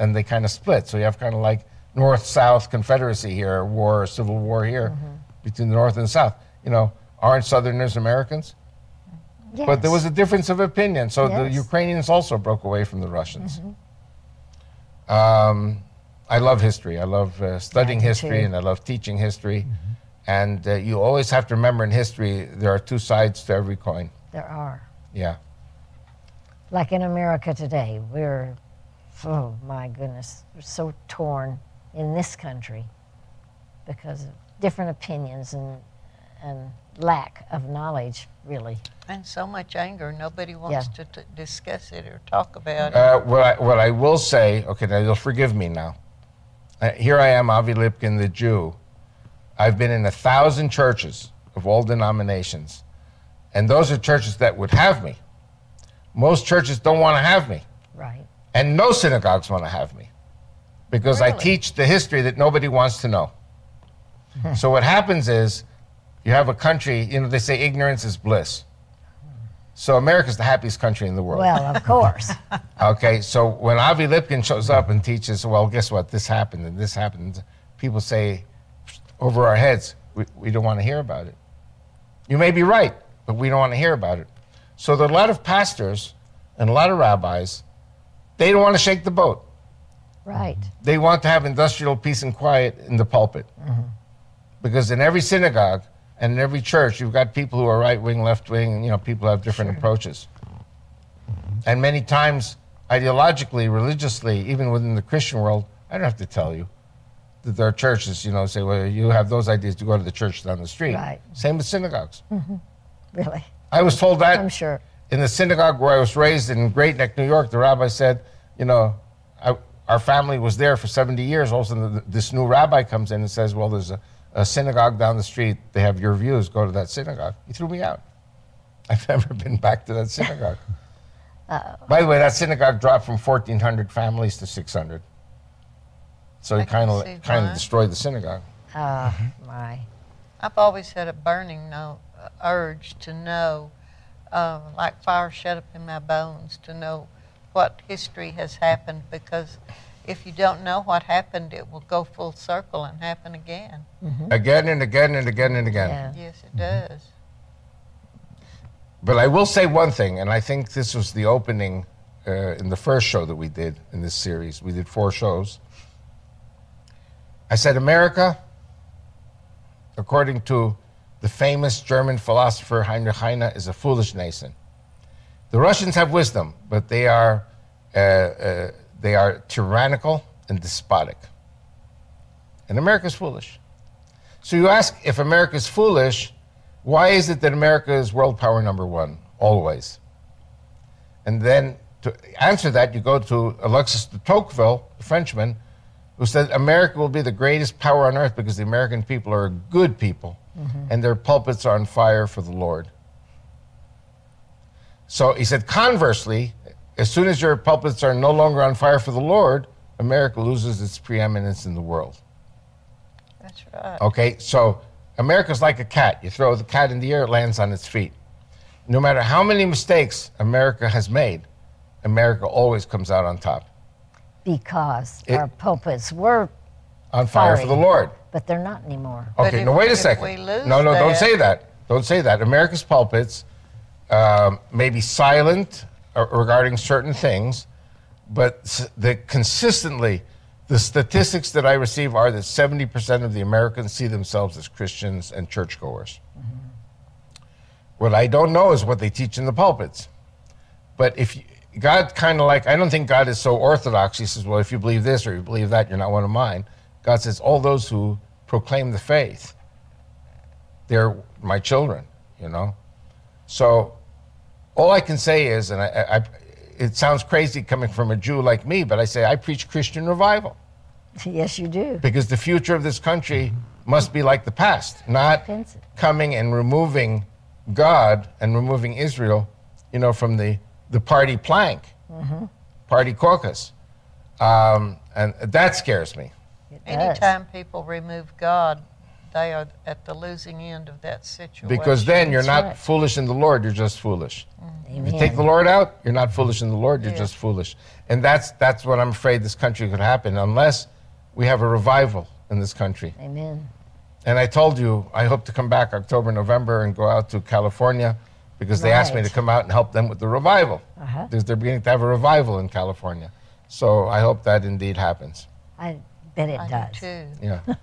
and they kind of split. So you have kind of like North-South Confederacy here, war, civil war here between the North and the South. You know, aren't Southerners Americans? Yes. But there was a difference of opinion. So the Ukrainians also broke away from the Russians. Um, I love history. I love uh, studying I history too. and I love teaching history. And uh, you always have to remember in history, there are two sides to every coin. There are. Yeah. Like in America today, we're, oh my goodness, we're so torn in this country because of different opinions and, and lack of knowledge, really. And so much anger, nobody wants Yeah. to t- discuss it or talk about it. Uh, what, I, what I will say, okay, now you'll forgive me now. Uh, here I am, Avi Lipkin, the Jew. I've been in a thousand churches of all denominations, and those are churches that would have me. Most churches don't want to have me, Right. and no synagogues want to have me because I teach the history that nobody wants to know. so what happens is you have a country, you know, they say ignorance is bliss. So America's the happiest country in the world. Well, of course. Okay, so when Avi Lipkin shows up and teaches, well, guess what? This happened and this happened. People say over our heads, we, we don't want to hear about it. You may be right, but we don't want to hear about it. So there are a lot of pastors and a lot of rabbis, they don't want to shake the boat. right. They want to have industrial peace and quiet in the pulpit. Mm-hmm. Because in every synagogue and in every church, you've got people who are right wing, left wing, you know, people have different approaches. Mm-hmm. And many times, ideologically, religiously, even within the Christian world, I don't have to tell you that there are churches, you know, say, well, you have those ideas to go to the church down the street. Right. Same with synagogues. Mm-hmm. Really. I was told that I'm sure. in the synagogue where I was raised in Great Neck, New York, the rabbi said, you know, I, our family was there for 70 years. All of a sudden, this new rabbi comes in and says, well, there's a, a synagogue down the street. They have your views. Go to that synagogue. He threw me out. I've never been back to that synagogue. By the way, that synagogue dropped from 1,400 families to 600. So he I can kind of see kind why. of destroyed the synagogue. Uh, my. I've always had a burning no, uh, urge to know, uh, like fire shut up in my bones, to know what history has happened because if you don't know what happened, it will go full circle and happen again. Again and again and again and again. Yeah. Yes, it does. But I will say one thing, and I think this was the opening uh, in the first show that we did in this series. We did four shows. I said, America, according to the famous German philosopher Heinrich Heine, is a foolish nation. The Russians have wisdom, but they are, uh, uh, they are tyrannical and despotic. And America's foolish. So you ask if America's foolish, why is it that America is world power number one, always? And then to answer that, you go to Alexis de Tocqueville, the Frenchman, who said America will be the greatest power on earth because the American people are a good people mm-hmm. and their pulpits are on fire for the Lord. So he said, conversely, as soon as your pulpits are no longer on fire for the Lord, America loses its preeminence in the world. That's right. Okay, so America's like a cat. You throw the cat in the air, it lands on its feet. No matter how many mistakes America has made, America always comes out on top, Because It- our pulpits were, on fire for the Lord. but they're not anymore. Okay, if- now wait a second. we lose no, no, don't say that. Don't say that. America's pulpits um, may be silent Uh, regarding certain things, but the consistently, the statistics that I receive are that 70% of the Americans see themselves as Christians and churchgoers. Mm-hmm. What I don't know is what they teach in the pulpits. But if you, God kind of like, I don't think God is so orthodox. He says, well, if you believe this or you believe that, you're not one of mine. God says, all those who proclaim the faith, they're my children, you know? So all I can say is, and I, I, I- it sounds crazy coming from a Jew like me, but I say I preach Christian revival yes, you do. because the future of this country must be like the past, not Offensive. coming and removing God and removing Israel, you know, from the, the party plank, party caucus. Um, and that scares me. It does. Anytime people remove God, they are at the losing end of that situation. Because then you're That's not right. foolish in the Lord, you're just foolish. Amen. If you take the Lord out, you're not foolish in the Lord, you're Yeah. just foolish. And that's, that's what I'm afraid this country could happen unless we have a revival in this country. Amen. And I told you, I hope to come back October, November and go out to California because they asked me to come out and help them with the revival. Uh-huh. Because they're beginning to have a revival in California. So I hope that indeed happens. I bet it I does. do too. Yeah.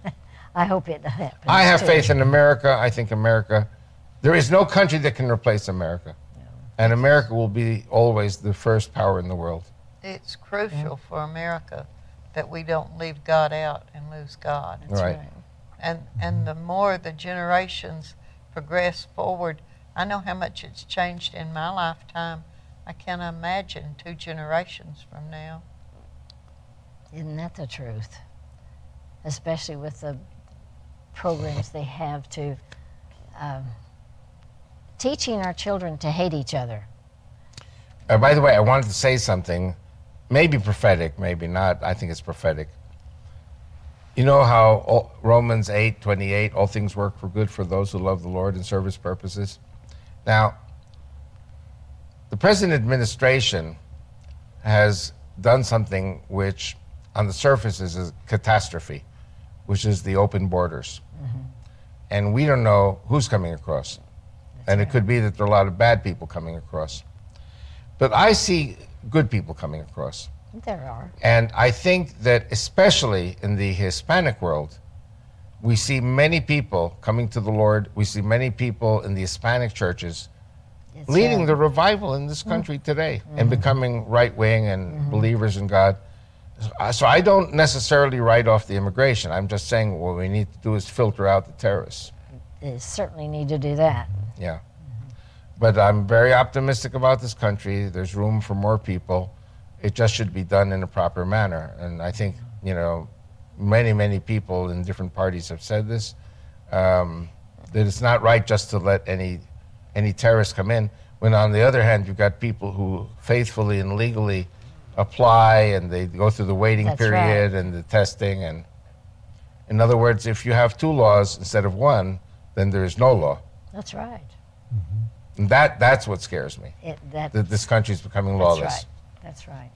I hope it happens. I have too. faith in America. I think America, there is no country that can replace America. And America will be always the first power in the world. It's crucial for America that we don't leave God out and lose God. That's Right. right. And and the more the generations progress forward, I know how much it's changed in my lifetime. I can't imagine two generations from now. Isn't that the truth? Especially with the programs they have to um, teaching our children to hate each other. Uh, by the way, I wanted to say something, maybe prophetic, maybe not. I think it's prophetic. You know how all, Romans 8 28, all things work for good for those who love the Lord and serve his purposes? Now, the present administration has done something which, on the surface, is a catastrophe, which is the open borders. Mm-hmm. And we don't know who's coming across. and it could be that there are a lot of bad people coming across. But I see good people coming across. There are. And I think that especially in the Hispanic world, we see many people coming to the Lord. We see many people in the Hispanic churches It's, leading the revival in this country mm-hmm. today and mm-hmm. becoming right wing and believers in God. So- I don't necessarily write off the immigration. I'm just saying what we need to do is filter out the terrorists. they certainly need to do that. Yeah. But I'm very optimistic about this country. There's room for more people. It just should be done in a proper manner. And I think, you know, many, many people in different parties have said this um, that it's not right just to let any, any terrorists come in. When on the other hand, you've got people who faithfully and legally apply and they go through the waiting That's period and the testing. And in other words, if you have two laws instead of one, then there is no law. That's right. And that, that's what scares me, It, that, this country is becoming lawless that's right. That's right.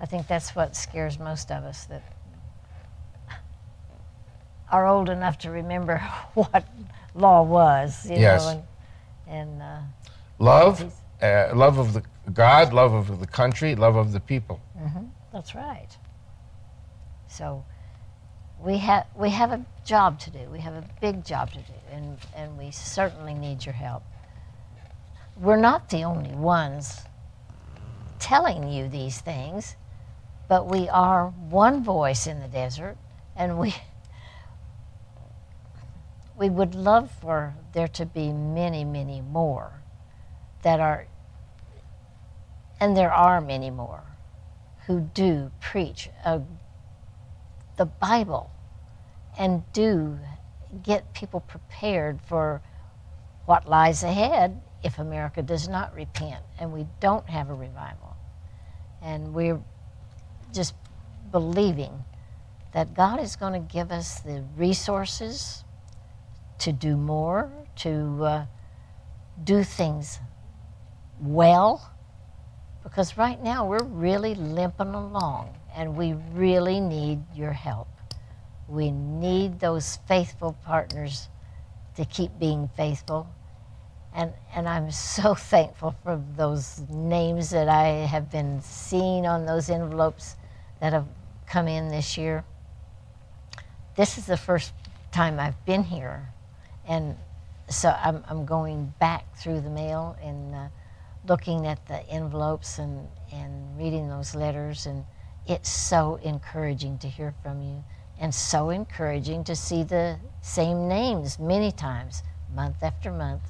I think that's what scares most of us that are old enough to remember what law was, you Yes. know, and, and uh, Love, uh, love of the God, love of the country, love of the people. Mm-hmm. That's right. So we have we have a job to do. We have a big job to do, and and we certainly need your help. we're not the only ones telling you these things, but we are one voice in the desert, and we we would love for there to be many, many more that are, and there are many more who do preach uh, the Bible and do get people prepared for what lies ahead if America does not repent and we don't have a revival. And we're just believing that God is going to give us the resources to do more, to uh, do things well, because right now we're really limping along and we really need your help. We need those faithful partners to keep being faithful. And, and I'm so thankful for those names that I have been seeing on those envelopes that have come in this year. This is the first time I've been here, and so I'm, I'm going back through the mail and uh, looking at the envelopes and, and reading those letters, and it's so encouraging to hear from you and so encouraging to see the same names many times, month after month,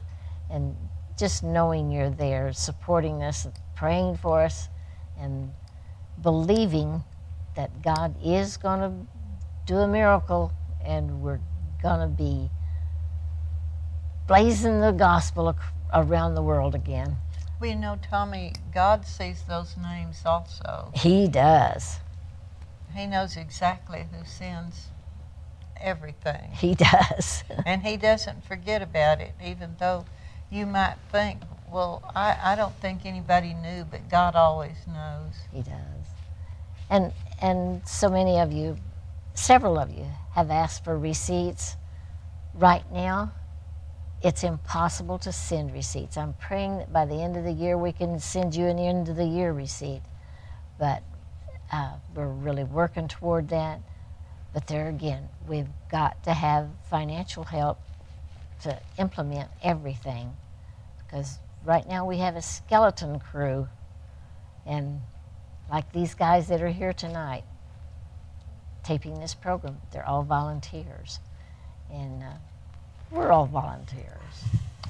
and just knowing you're there, supporting us, praying for us, and believing that God is going to do a miracle and we're going to be blazing the gospel around the world again. You know, Tommy, God sees those names also. He does. He knows exactly who sins everything. He does. And He doesn't forget about it, even though you might think, well, I, I don't think anybody knew, but God always knows. He does. And and so many of you, several of you have asked for receipts. Right now, it's impossible to send receipts. I'm praying that by the end of the year we can send you an end of the year receipt. But uh, we're really working toward that. But there again, we've got to have financial help to implement everything. Because right now we have a skeleton crew. And like these guys that are here tonight taping this program, they're all volunteers. And uh, we're all volunteers.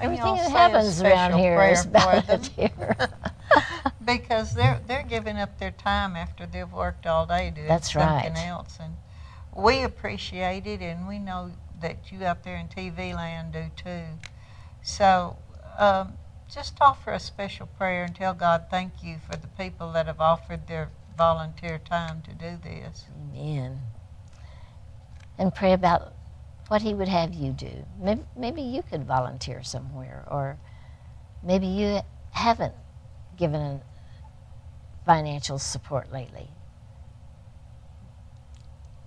Everything that happens around here is volunteer. because they're they're giving up their time after they've worked all day doing That's something right. else, and we appreciate it, and we know that you out there in TV land do too. So. Um, just offer a special prayer and tell God thank you for the people that have offered their volunteer time to do this. Amen. And pray about what He would have you do. Maybe, maybe you could volunteer somewhere, or maybe you haven't given financial support lately.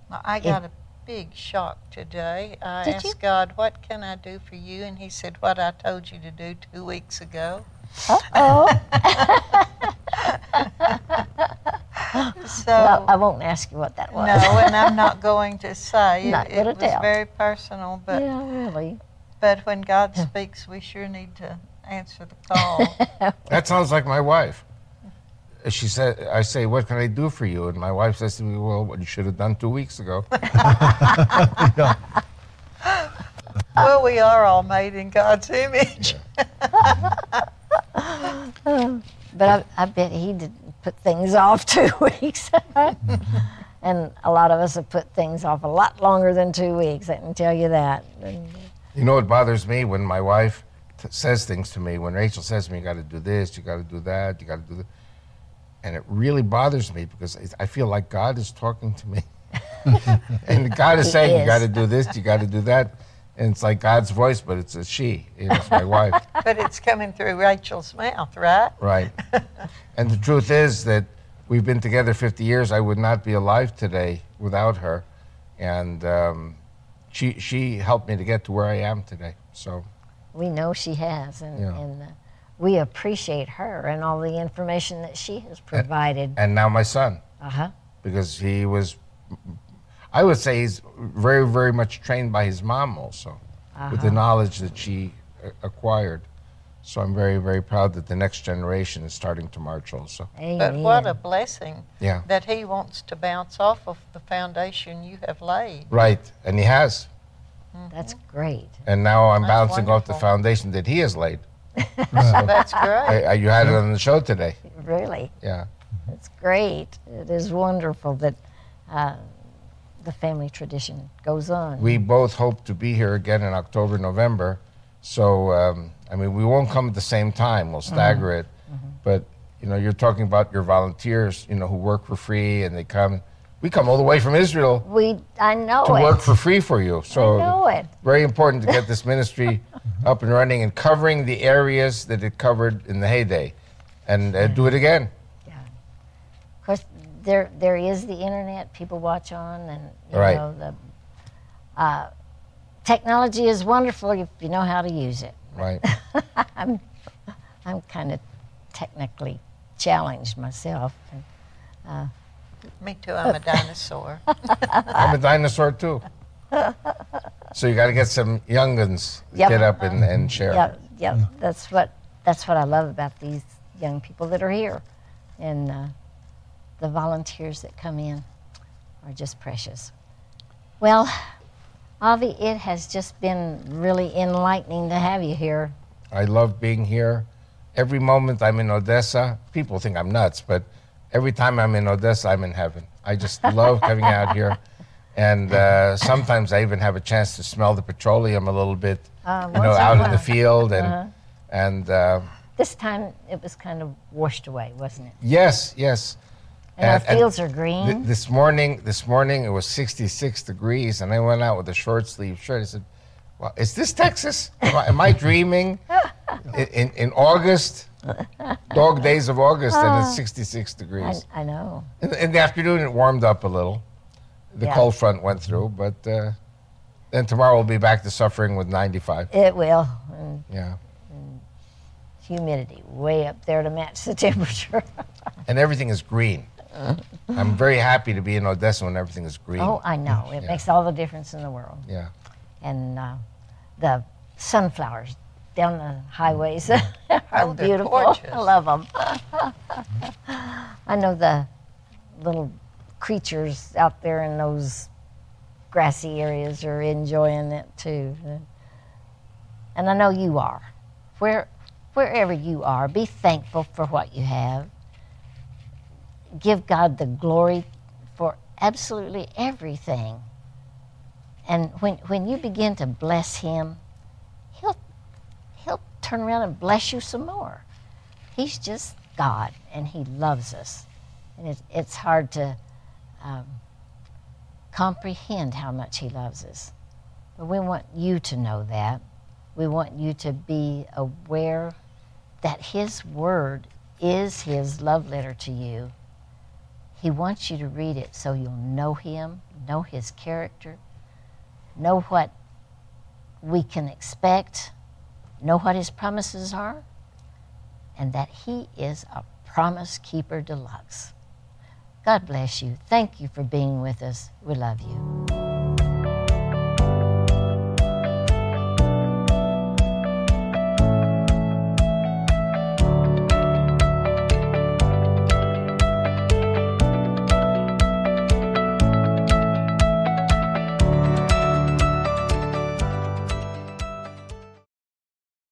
Well, I got a big shock today. I asked you? God, "What can I do for you?" And He said, "What I told you to do two weeks ago." Uh oh. So well, I won't ask you what that was. no, and I'm not going to say. Not it, it was tell. very personal, but yeah, really. but when God speaks, we sure need to answer the call. That sounds like my wife. She said, I say, what can I do for you? And my wife says to me, well, what you should have done two weeks ago. well, we are all made in God's image. But I, I bet he didn't put things off two weeks. and a lot of us have put things off a lot longer than two weeks, I can tell you that. You know what bothers me when my wife t- says things to me. When Rachel says to me, "You got to do this, you got to do that, you got to do that," and it really bothers me because I feel like God is talking to me, and God is He saying, "You got to do this, you got to do that," and it's like God's voice, but it's a she. It's my wife, but it's coming through Rachel's mouth, right? right? And the truth is that we've been together 50 years. I would not be alive today without her, and um, she she helped me to get to where I am today. So. we know she has, and, Yeah. and uh, we appreciate her and all the information that she has provided. and now my son Uh huh. because he was i would say he's very very much trained by his mom also with the Uh-huh. knowledge that she uh, acquired So I'm very, very proud that the next generation is starting to march also. Amen. But what a blessing Yeah. that he wants to bounce off of the foundation you have laid. Right, and he has. That's great. And now I'm That's bouncing off the foundation that he has laid. That's great. I, I, you had it on the show today. Really, Yeah. it's great. It is wonderful that uh, the family tradition goes on. We both hope to be here again in October, November. So, um, I mean, we won't come at the same time. We'll stagger it. But, you know, you're talking about your volunteers, you know, who work for free and they come. We come all the way from Israel we, I know to it. work for free for you. So, I know it. very important to get this ministry up and running and covering the areas that it covered in the heyday and uh, do it again. Of course, there there is the internet people watch on, and you Right. know the uh, technology is wonderful if you know how to use it. Right. I'm I'm kind of technically challenged myself. Me too, I'm a dinosaur. I'm a dinosaur too. So you got to get some young'uns Yep. get up and, and share. Yeah, yeah, that's what that's what I love about these young people that are here, and uh, the volunteers that come in are just precious. Well, Avi, it has just been really enlightening to have you here. I love being here. Every moment I'm in Odessa, people think I'm nuts, but every time I'm in Odessa, I'm in heaven. I just love coming out here. And uh, sometimes I even have a chance to smell the petroleum a little bit, Uh, you know, once in a out in the field. And, Uh-huh. and uh, This time it was kind of washed away, wasn't it? yes, yes. And, our And- and fields are Th- green. this morning, this morning it was 66 degrees, and I went out with a short sleeve shirt. I said, "Well, is this Texas? Am I, am I dreaming? in, in, in August, dog days of August, and it's 66 degrees. I know. In, in the afternoon, it warmed up a little. The Yeah. cold front went through, but uh, then tomorrow we'll be back to suffering with 95. It will. And Yeah, humidity way up there to match the temperature. and everything is green. I'm very happy to be in Odessa when everything is green. oh, I know. It Yeah. makes all the difference in the world. Yeah. and uh, the sunflowers down the highways are Oh, beautiful. gorgeous. I love them. I know the little creatures out there in those grassy areas are enjoying it too. And I know you are. Where, wherever you are, be thankful for what you have. Give God the glory for absolutely everything. And when, when you begin to bless him, he'll, he'll turn around and bless you some more. He's just God, and he loves us. And it's, it's hard to um, comprehend how much he loves us. But we want you to know that. We want you to be aware that his word is his love letter to you. He wants you to read it so you'll know him, know his character, know what we can expect, know what his promises are, and that he is a promise keeper deluxe. God bless you. Thank you for being with us. We love you.